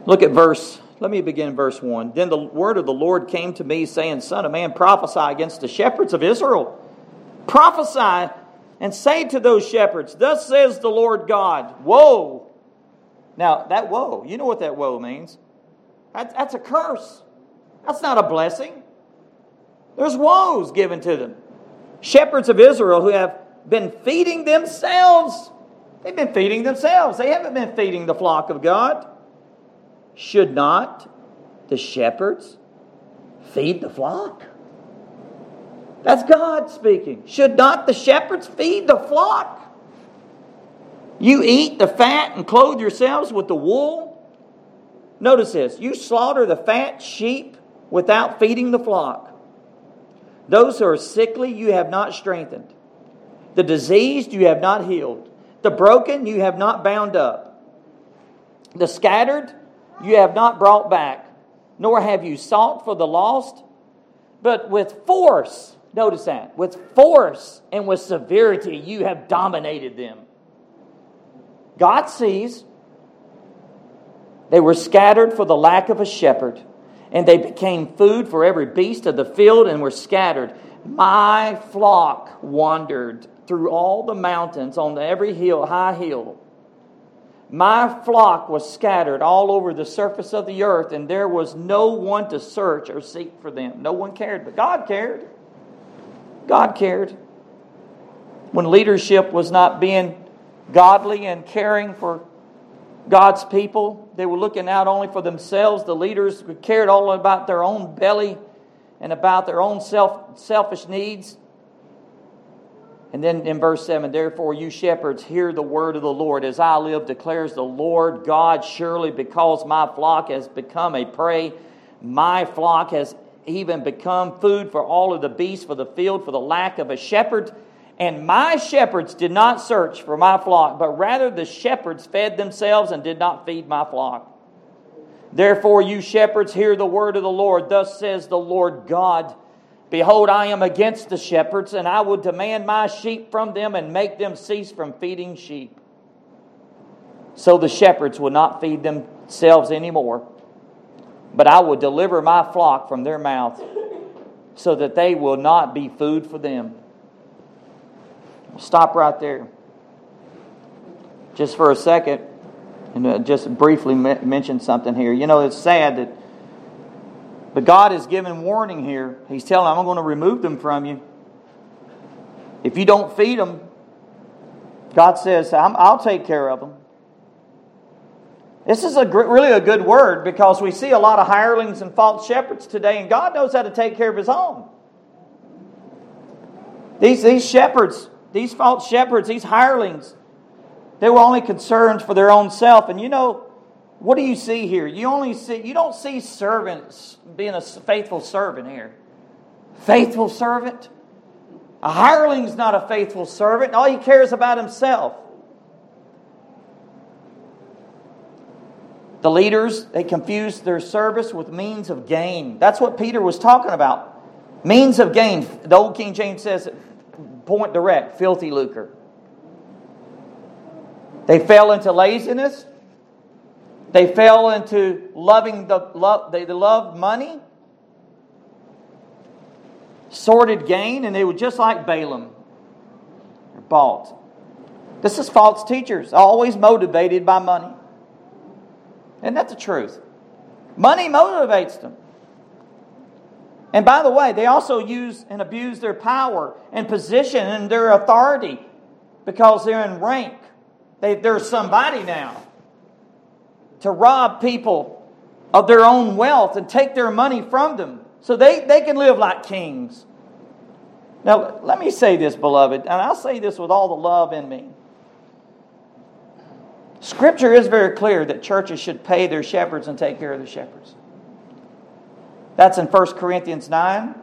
Look at verse, let me begin verse 1. Then the word of the Lord came to me, saying, Son of man, prophesy against the shepherds of Israel. Prophesy and say to those shepherds, Thus says the Lord God, Woe! Now, that woe, you know what that woe means. That's, that's a curse. That's not a blessing. There's woes given to them. Shepherds of Israel who have been feeding themselves. They've been feeding themselves. They haven't been feeding the flock of God. Should not the shepherds feed the flock? That's God speaking. Should not the shepherds feed the flock? You eat the fat and clothe yourselves with the wool. Notice this you slaughter the fat sheep without feeding the flock. Those who are sickly you have not strengthened. The diseased you have not healed. The broken you have not bound up. The scattered you have not brought back, nor have you sought for the lost, but with force, notice that, with force and with severity, you have dominated them. God sees they were scattered for the lack of a shepherd, and they became food for every beast of the field and were scattered. My flock wandered through all the mountains on every hill, high hill. My flock was scattered all over the surface of the earth, and there was no one to search or seek for them. No one cared, but God cared. God cared. When leadership was not being godly and caring for God's people, they were looking out only for themselves. The leaders cared all about their own belly and about their own self, selfish needs. And then in verse 7, therefore, you shepherds, hear the word of the Lord. As I live, declares the Lord God, surely because my flock has become a prey, my flock has even become food for all of the beasts for the field for the lack of a shepherd. And my shepherds did not search for my flock, but rather the shepherds fed themselves and did not feed my flock. Therefore, you shepherds, hear the word of the Lord. Thus says the Lord God Behold, I am against the shepherds, and I will demand my sheep from them and make them cease from feeding sheep. So the shepherds will not feed themselves anymore, but I will deliver my flock from their mouth, so that they will not be food for them. Stop right there. Just for a second, and uh, just briefly mention something here. You know, it's sad that but God is giving warning here. He's telling them, I'm going to remove them from you. If you don't feed them, God says, I'll take care of them. This is a really a good word because we see a lot of hirelings and false shepherds today, and God knows how to take care of His own. These, these shepherds, these false shepherds, these hirelings, they were only concerned for their own self. And you know, what do you see here? You only see you don't see servants being a faithful servant here. Faithful servant? A hireling's not a faithful servant. All he cares about himself. The leaders, they confused their service with means of gain. That's what Peter was talking about. Means of gain. The old King James says, point direct, filthy lucre. They fell into laziness. They fell into loving the love, they loved money, sordid gain, and they were just like Balaam. Bought. This is false teachers, always motivated by money. Isn't that the truth? Money motivates them. And by the way, they also use and abuse their power and position and their authority because they're in rank. They, they're somebody now to rob people of their own wealth and take their money from them so they, they can live like kings. Now, let me say this, beloved, and I'll say this with all the love in me. Scripture is very clear that churches should pay their shepherds and take care of the shepherds. That's in 1 Corinthians 9,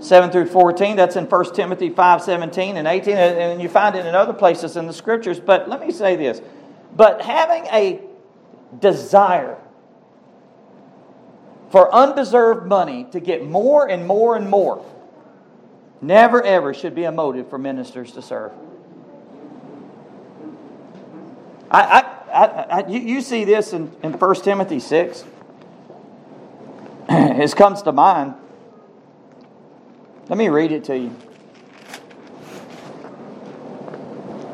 7 through 14. That's in 1 Timothy 5, 17 and 18. And you find it in other places in the scriptures. But let me say this. But having a desire for undeserved money to get more and more and more never ever should be a motive for ministers to serve. I, I, I, you, you, see this in, in 1 Timothy 6. [clears throat] it comes to mind. Let me read it to you.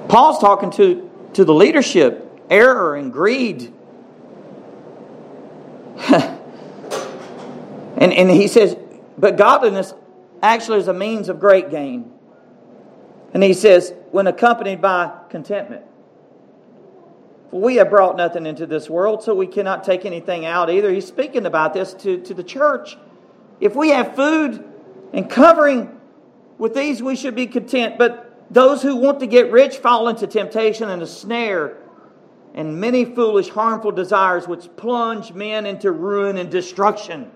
Paul's talking to, to the leadership error and greed [laughs] and, and he says, but godliness actually is a means of great gain. And he says, when accompanied by contentment. For we have brought nothing into this world, so we cannot take anything out either. He's speaking about this to, to the church. If we have food and covering with these, we should be content. But those who want to get rich fall into temptation and a snare and many foolish, harmful desires which plunge men into ruin and destruction.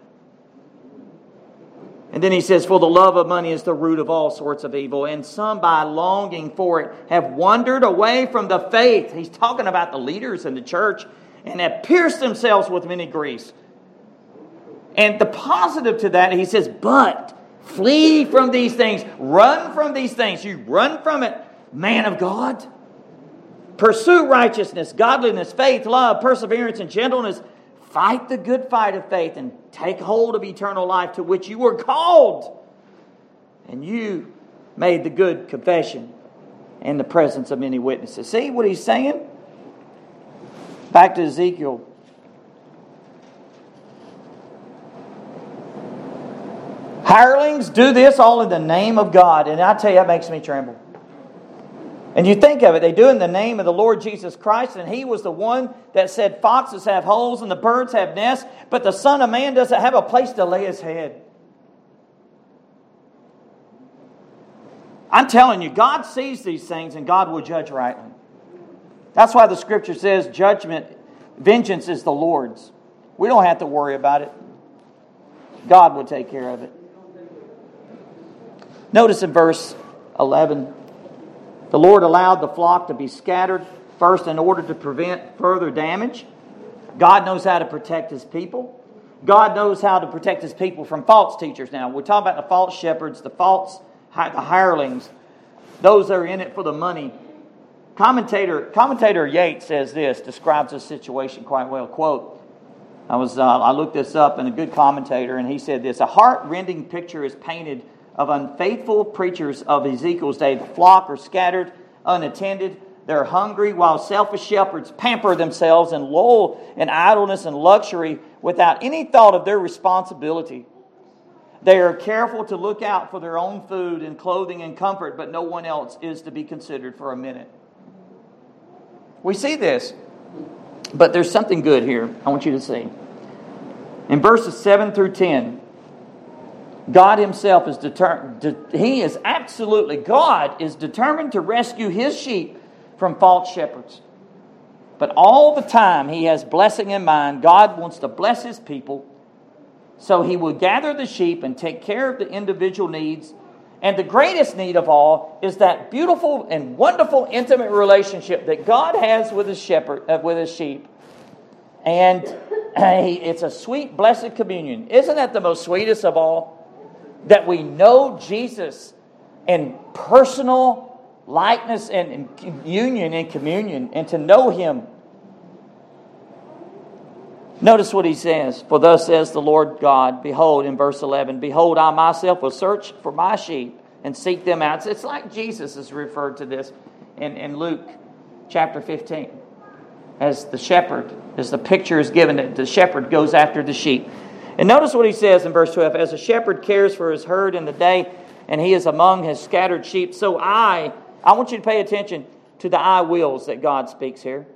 And then he says, For the love of money is the root of all sorts of evil, and some by longing for it have wandered away from the faith. He's talking about the leaders in the church and have pierced themselves with many griefs. And the positive to that, he says, But flee from these things, run from these things. You run from it, man of God. Pursue righteousness, godliness, faith, love, perseverance, and gentleness. Fight the good fight of faith and take hold of eternal life to which you were called. And you made the good confession in the presence of many witnesses. See what he's saying? Back to Ezekiel. Hirelings do this all in the name of God. And I tell you, that makes me tremble. And you think of it, they do in the name of the Lord Jesus Christ, and He was the one that said foxes have holes and the birds have nests, but the Son of Man doesn't have a place to lay His head. I'm telling you, God sees these things and God will judge rightly. That's why the scripture says judgment, vengeance is the Lord's. We don't have to worry about it. God will take care of it. Notice in verse 11 the Lord allowed the flock to be scattered first in order to prevent further damage. God knows how to protect his people. God knows how to protect his people from false teachers. Now, we're talking about the false shepherds, the false the hirelings, those that are in it for the money. Commentator, commentator Yates says this, describes this situation quite well. Quote, I, was, uh, I looked this up in a good commentator, and he said this A heart rending picture is painted of unfaithful preachers of Ezekiel's day. The flock are scattered, unattended. They're hungry while selfish shepherds pamper themselves and lull in idleness and luxury without any thought of their responsibility. They are careful to look out for their own food and clothing and comfort, but no one else is to be considered for a minute. We see this, but there's something good here I want you to see. In verses 7 through 10, God Himself is determined, He is absolutely, God is determined to rescue His sheep from false shepherds. But all the time He has blessing in mind. God wants to bless His people. So He will gather the sheep and take care of the individual needs. And the greatest need of all is that beautiful and wonderful intimate relationship that God has with His shepherd, uh, with His sheep. And [clears throat] it's a sweet, blessed communion. Isn't that the most sweetest of all? That we know Jesus in personal likeness and union and communion and to know him. Notice what he says. For thus says the Lord God, Behold, in verse 11, Behold, I myself will search for my sheep and seek them out. It's like Jesus is referred to this in, in Luke chapter 15. As the shepherd, as the picture is given, that the shepherd goes after the sheep. And notice what he says in verse 12 As a shepherd cares for his herd in the day, and he is among his scattered sheep, so I, I want you to pay attention to the I wills that God speaks here.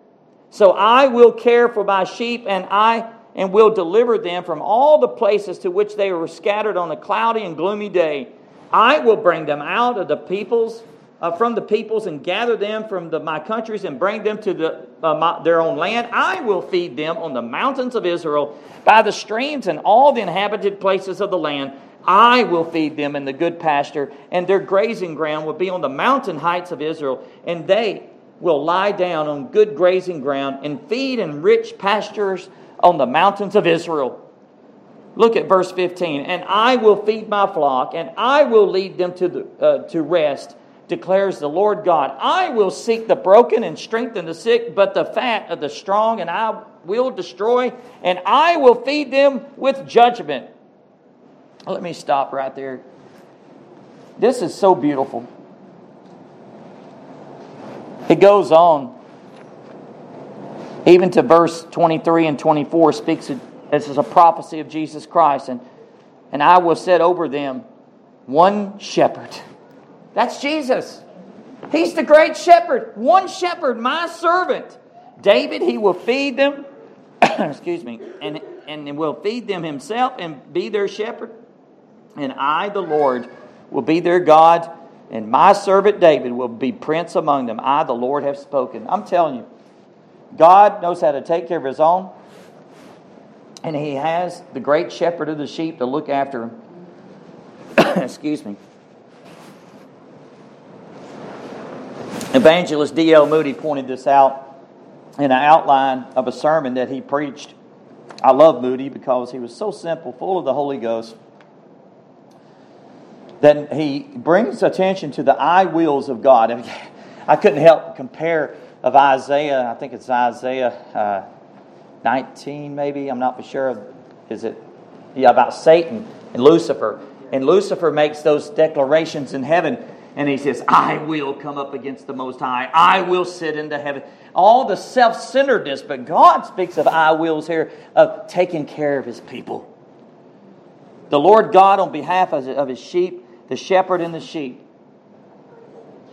So I will care for my sheep, and I and will deliver them from all the places to which they were scattered on a cloudy and gloomy day. I will bring them out of the peoples uh, from the peoples and gather them from the, my countries and bring them to the, uh, my, their own land. I will feed them on the mountains of Israel, by the streams and all the inhabited places of the land. I will feed them in the good pasture, and their grazing ground will be on the mountain heights of Israel, and they will lie down on good grazing ground and feed in rich pastures on the mountains of Israel. Look at verse 15. And I will feed my flock, and I will lead them to, the, uh, to rest declares the Lord God. I will seek the broken and strengthen the sick, but the fat of the strong, and I will destroy, and I will feed them with judgment. Let me stop right there. This is so beautiful. It goes on. Even to verse 23 and 24 speaks this is a prophecy of Jesus Christ. And, and I will set over them one shepherd that's Jesus. He's the great shepherd. One shepherd, my servant. David, he will feed them, [coughs] excuse me, and, and will feed them himself and be their shepherd. And I, the Lord, will be their God, and my servant David will be prince among them. I, the Lord, have spoken. I'm telling you, God knows how to take care of his own, and he has the great shepherd of the sheep to look after him. [coughs] excuse me. Evangelist D.L. Moody pointed this out in an outline of a sermon that he preached. I love Moody because he was so simple, full of the Holy Ghost. Then he brings attention to the I wills of God. And [laughs] I couldn't help compare of Isaiah, I think it's Isaiah uh, 19, maybe, I'm not for sure. Is it? Yeah, about Satan and Lucifer. And Lucifer makes those declarations in heaven and he says, I will come up against the Most High. I will sit into heaven. All the self centeredness, but God speaks of I wills here, of taking care of his people. The Lord God, on behalf of his sheep, the shepherd and the sheep.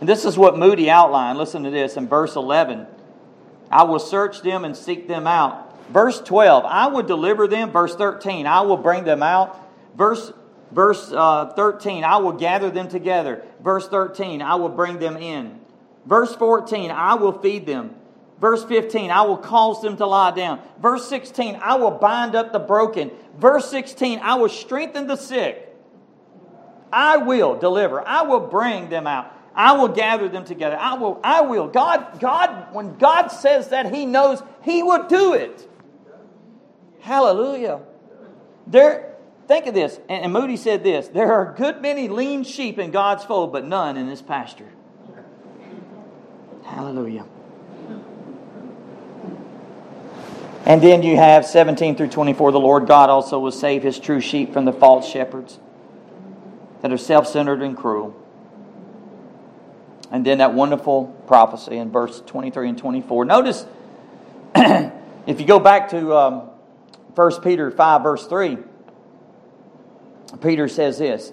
And this is what Moody outlined. Listen to this in verse 11 I will search them and seek them out. Verse 12, I will deliver them. Verse 13, I will bring them out. Verse Verse uh, 13, I will gather them together. Verse 13, I will bring them in. Verse 14, I will feed them. Verse 15, I will cause them to lie down. Verse 16, I will bind up the broken. Verse 16, I will strengthen the sick. I will deliver. I will bring them out. I will gather them together. I will, I will. God, God, when God says that, He knows He will do it. Hallelujah. There, think of this, and, and Moody said this there are a good many lean sheep in God's fold, but none in this pasture. Hallelujah. And then you have 17 through 24 the Lord God also will save his true sheep from the false shepherds that are self centered and cruel. And then that wonderful prophecy in verse 23 and 24. Notice, [clears throat] if you go back to um, 1 Peter 5, verse 3, Peter says this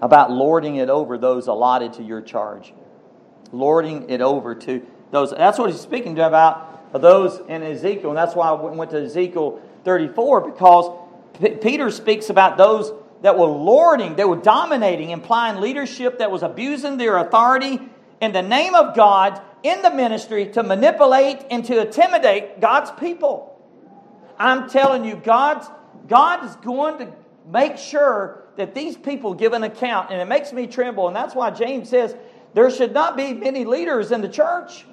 about lording it over those allotted to your charge. Lording it over to those. That's what he's speaking to about those in Ezekiel. And that's why I went to Ezekiel 34 because P- Peter speaks about those that were lording, they were dominating, implying leadership that was abusing their authority in the name of God in the ministry to manipulate and to intimidate God's people. I'm telling you, God's, God is going to make sure that these people give an account, and it makes me tremble. And that's why James says there should not be many leaders in the church.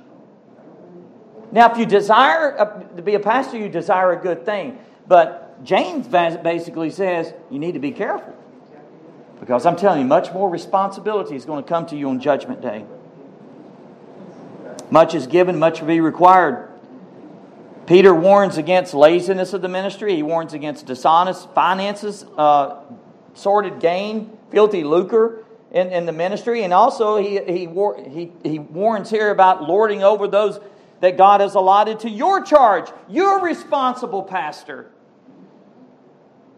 Now, if you desire to be a pastor, you desire a good thing. But James basically says you need to be careful. Because I'm telling you, much more responsibility is going to come to you on Judgment Day. Much is given, much will be required. Peter warns against laziness of the ministry. He warns against dishonest finances, uh, sordid gain, filthy lucre in, in the ministry. And also, he, he, he, he warns here about lording over those that God has allotted to your charge. You're responsible, pastor.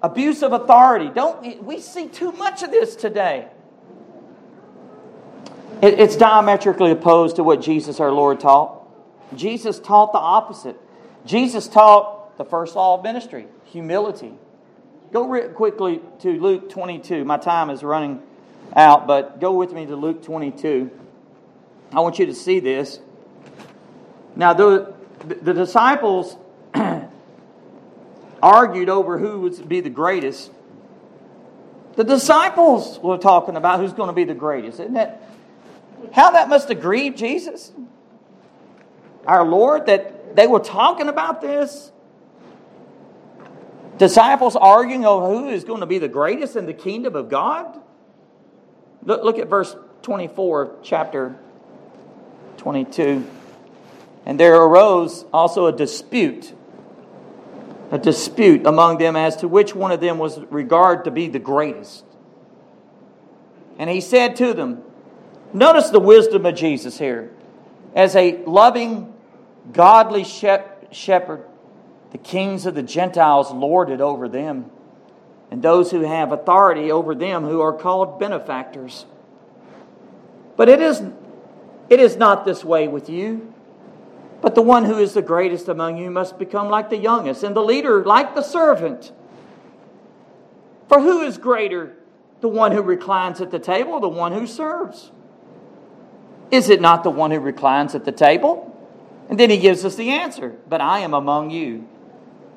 Abuse of authority. Don't we see too much of this today? It, it's diametrically opposed to what Jesus our Lord taught. Jesus taught the opposite. Jesus taught the first law of ministry humility. Go quickly to Luke 22. My time is running out, but go with me to Luke 22. I want you to see this. Now, the, the disciples [clears throat] argued over who would be the greatest. The disciples were talking about who's going to be the greatest. Isn't that how that must have grieved Jesus? Our Lord, that they were talking about this. Disciples arguing over who is going to be the greatest in the kingdom of God. Look, look at verse 24 of chapter 22. And there arose also a dispute, a dispute among them as to which one of them was regarded to be the greatest. And he said to them, Notice the wisdom of Jesus here. As a loving godly shepherd, the kings of the Gentiles lord it over them, and those who have authority over them who are called benefactors. But it is, it is not this way with you. But the one who is the greatest among you must become like the youngest, and the leader like the servant. For who is greater, the one who reclines at the table or the one who serves? Is it not the one who reclines at the table? And then he gives us the answer But I am among you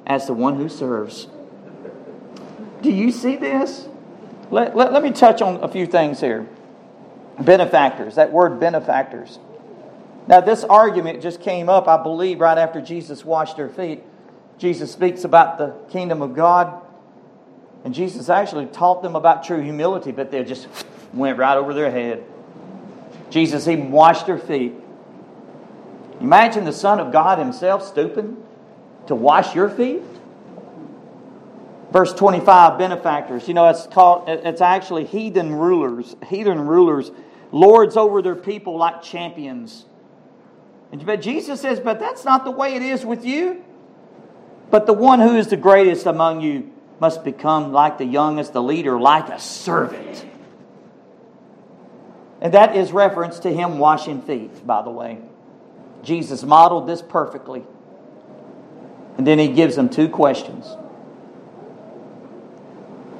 as the one who serves. Do you see this? Let, let, let me touch on a few things here. Benefactors, that word benefactors. Now, this argument just came up, I believe, right after Jesus washed their feet. Jesus speaks about the kingdom of God. And Jesus actually taught them about true humility, but they just went right over their head. Jesus even washed their feet. Imagine the Son of God Himself stooping to wash your feet. Verse 25, benefactors. You know, it's called, it's actually heathen rulers. Heathen rulers, lords over their people like champions. But Jesus says, but that's not the way it is with you. But the one who is the greatest among you must become like the youngest, the leader, like a servant. And that is reference to him washing feet, by the way. Jesus modeled this perfectly. And then he gives them two questions.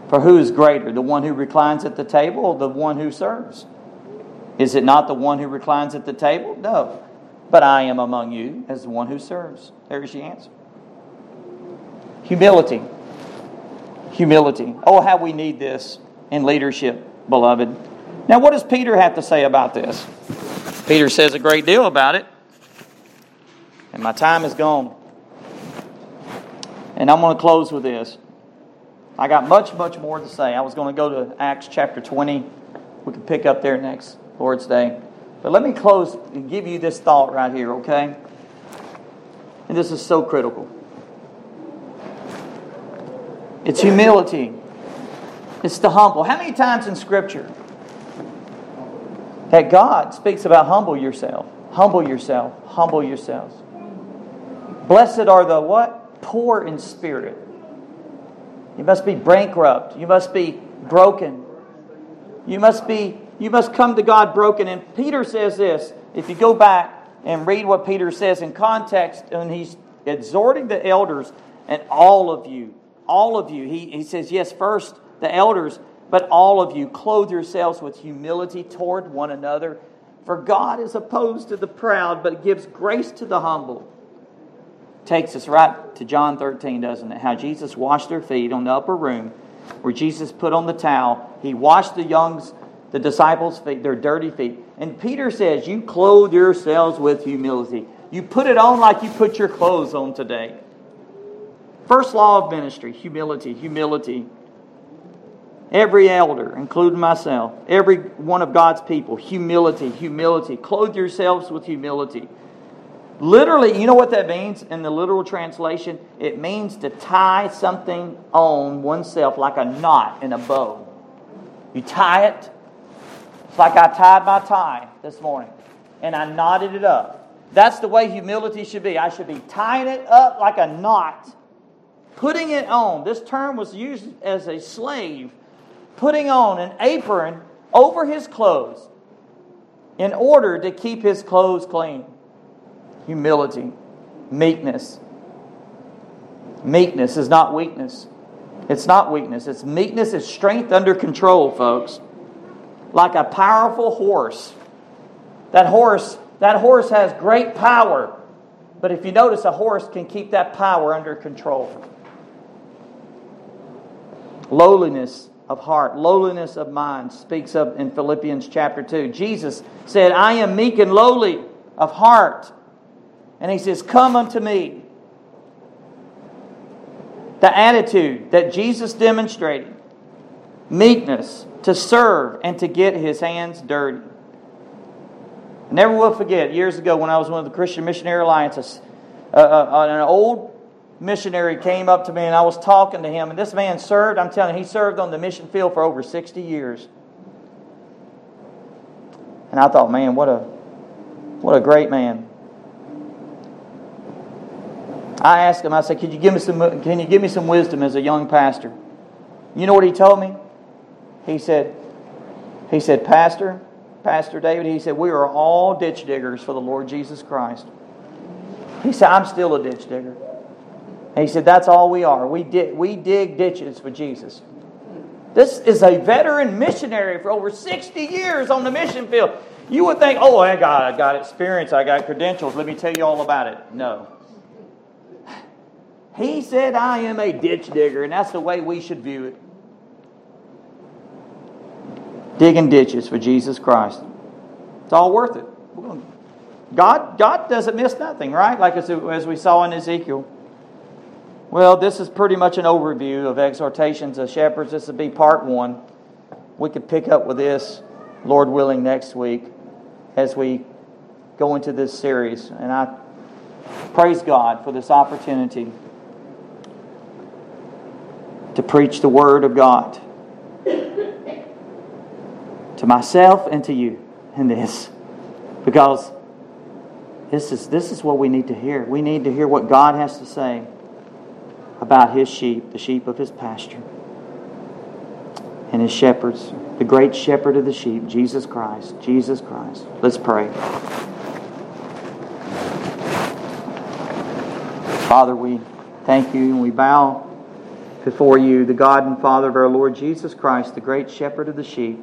For who is greater, the one who reclines at the table or the one who serves? Is it not the one who reclines at the table? No. but I am among you as the one who serves. There's the answer. Humility. Humility. Oh, how we need this in leadership, beloved. Now, what does Peter have to say about this? Peter says a great deal about it. And my time is gone. And I'm going to close with this. I got much, much more to say. I was going to go to Acts chapter 20. We can pick up there next Lord's Day. But let me close and give you this thought right here, okay? And this is so critical. It's humility. It's the humble. How many times in Scripture that God speaks about humble yourself, humble yourself, humble yourselves? Blessed are the what? Poor in spirit. You must be bankrupt. You must be broken. You must be you must come to God broken. And Peter says this. If you go back and read what Peter says in context, and he's exhorting the elders and all of you, all of you, he, he says, yes, first the elders, but all of you, clothe yourselves with humility toward one another. For God is opposed to the proud, but gives grace to the humble. Takes us right to John 13, doesn't it? How Jesus washed their feet on the upper room, where Jesus put on the towel. He washed the young's the disciples' feet, their dirty feet. And Peter says, You clothe yourselves with humility. You put it on like you put your clothes on today. First law of ministry humility, humility. Every elder, including myself, every one of God's people, humility, humility. Clothe yourselves with humility. Literally, you know what that means in the literal translation? It means to tie something on oneself like a knot in a bow. You tie it, it's like I tied my tie this morning and I knotted it up. That's the way humility should be. I should be tying it up like a knot, putting it on. This term was used as a slave, putting on an apron over his clothes in order to keep his clothes clean. Humility, meekness. Meekness is not weakness. It's not weakness. It's meekness, it's strength under control, folks like a powerful horse. That horse, that horse has great power. But if you notice, a horse can keep that power under control. Lowliness of heart, lowliness of mind speaks of in Philippians chapter 2. Jesus said, I am meek and lowly of heart. And he says, Come unto me. The attitude that Jesus demonstrated meekness, to serve, and to get his hands dirty. I never will forget, years ago when I was one of the Christian Missionary Alliances, uh, uh, an old missionary came up to me and I was talking to him, and this man served, I'm telling you, he served on the mission field for over 60 years. And I thought, man, what a what a great man. I asked him, I said, Could you give me some can you give me some wisdom as a young pastor? You know what he told me? He said, he said, Pastor, Pastor David, he said, we are all ditch diggers for the Lord Jesus Christ. He said, I'm still a ditch digger. And he said, that's all we are. We, dig, we dig ditches for Jesus. This is a veteran missionary for over 60 years on the mission field. You would think, oh, I got, I got experience, I got credentials, let me tell you all about it. No. He said, I am a ditch digger, and that's the way we should view it digging ditches for Jesus Christ. It's all worth it. God, God doesn't miss nothing, right? Like as, as we saw in Ezekiel. Well, this is pretty much an overview of exhortations of shepherds. This would be part one. We could pick up with this, Lord willing, next week as we go into this series. And I praise God for this opportunity to preach the Word of God to myself and to you in this. Because this is, this is what we need to hear. We need to hear what God has to say about his sheep, the sheep of his pasture, and his shepherds, the great shepherd of the sheep, Jesus Christ. Jesus Christ. Let's pray. Father, we thank you and we bow before you, the God and Father of our Lord Jesus Christ, the great shepherd of the sheep.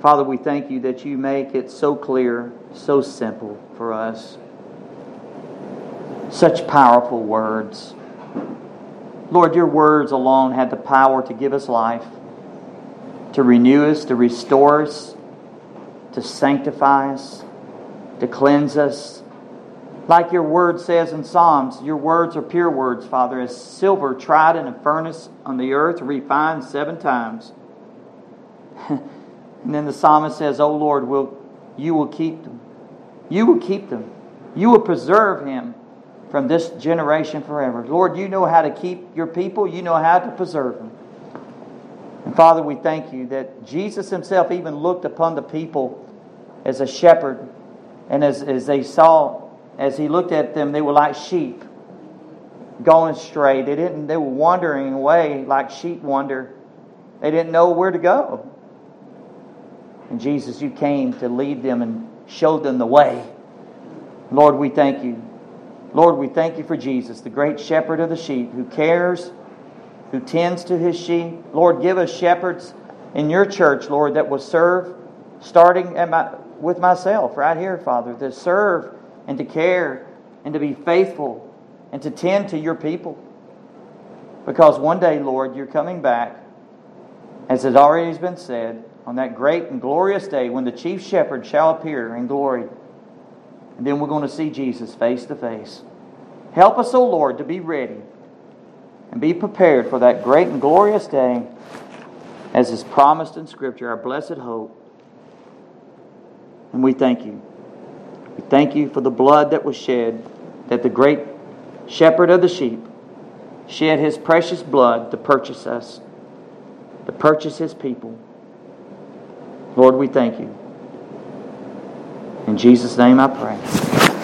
Father, we thank you that you make it so clear, so simple for us. Such powerful words. Lord, your words alone had the power to give us life, to renew us, to restore us, to sanctify us, to cleanse us. Like your word says in Psalms, your words are pure words, Father, as silver tried in a furnace on the earth, refined seven times. [laughs] and then the psalmist says, Oh Lord, will, you will keep them. You will keep them. You will preserve him from this generation forever. Lord, you know how to keep your people, you know how to preserve them. And Father, we thank you that Jesus himself even looked upon the people as a shepherd, and as, as they saw, as he looked at them, they were like sheep going astray. They didn't they were wandering away like sheep wander. They didn't know where to go. And Jesus, you came to lead them and show them the way. Lord, we thank you Lord, we thank you for Jesus, the great shepherd of the sheep, who cares, who tends to his sheep. Lord, give us shepherds in your church, Lord, that will serve, starting my, with myself right here, Father, to serve and to care and to be faithful and to tend to your people. Because one day, Lord, you're coming back, as has already been said, on that great and glorious day when the chief shepherd shall appear in glory. And then we're going to see Jesus face to face. Help us, O oh Lord, to be ready and be prepared for that great and glorious day as is promised in Scripture, our blessed hope. And we thank you. We thank you for the blood that was shed, that the great shepherd of the sheep shed his precious blood to purchase us, to purchase his people. Lord, we thank you. In Jesus' name I pray.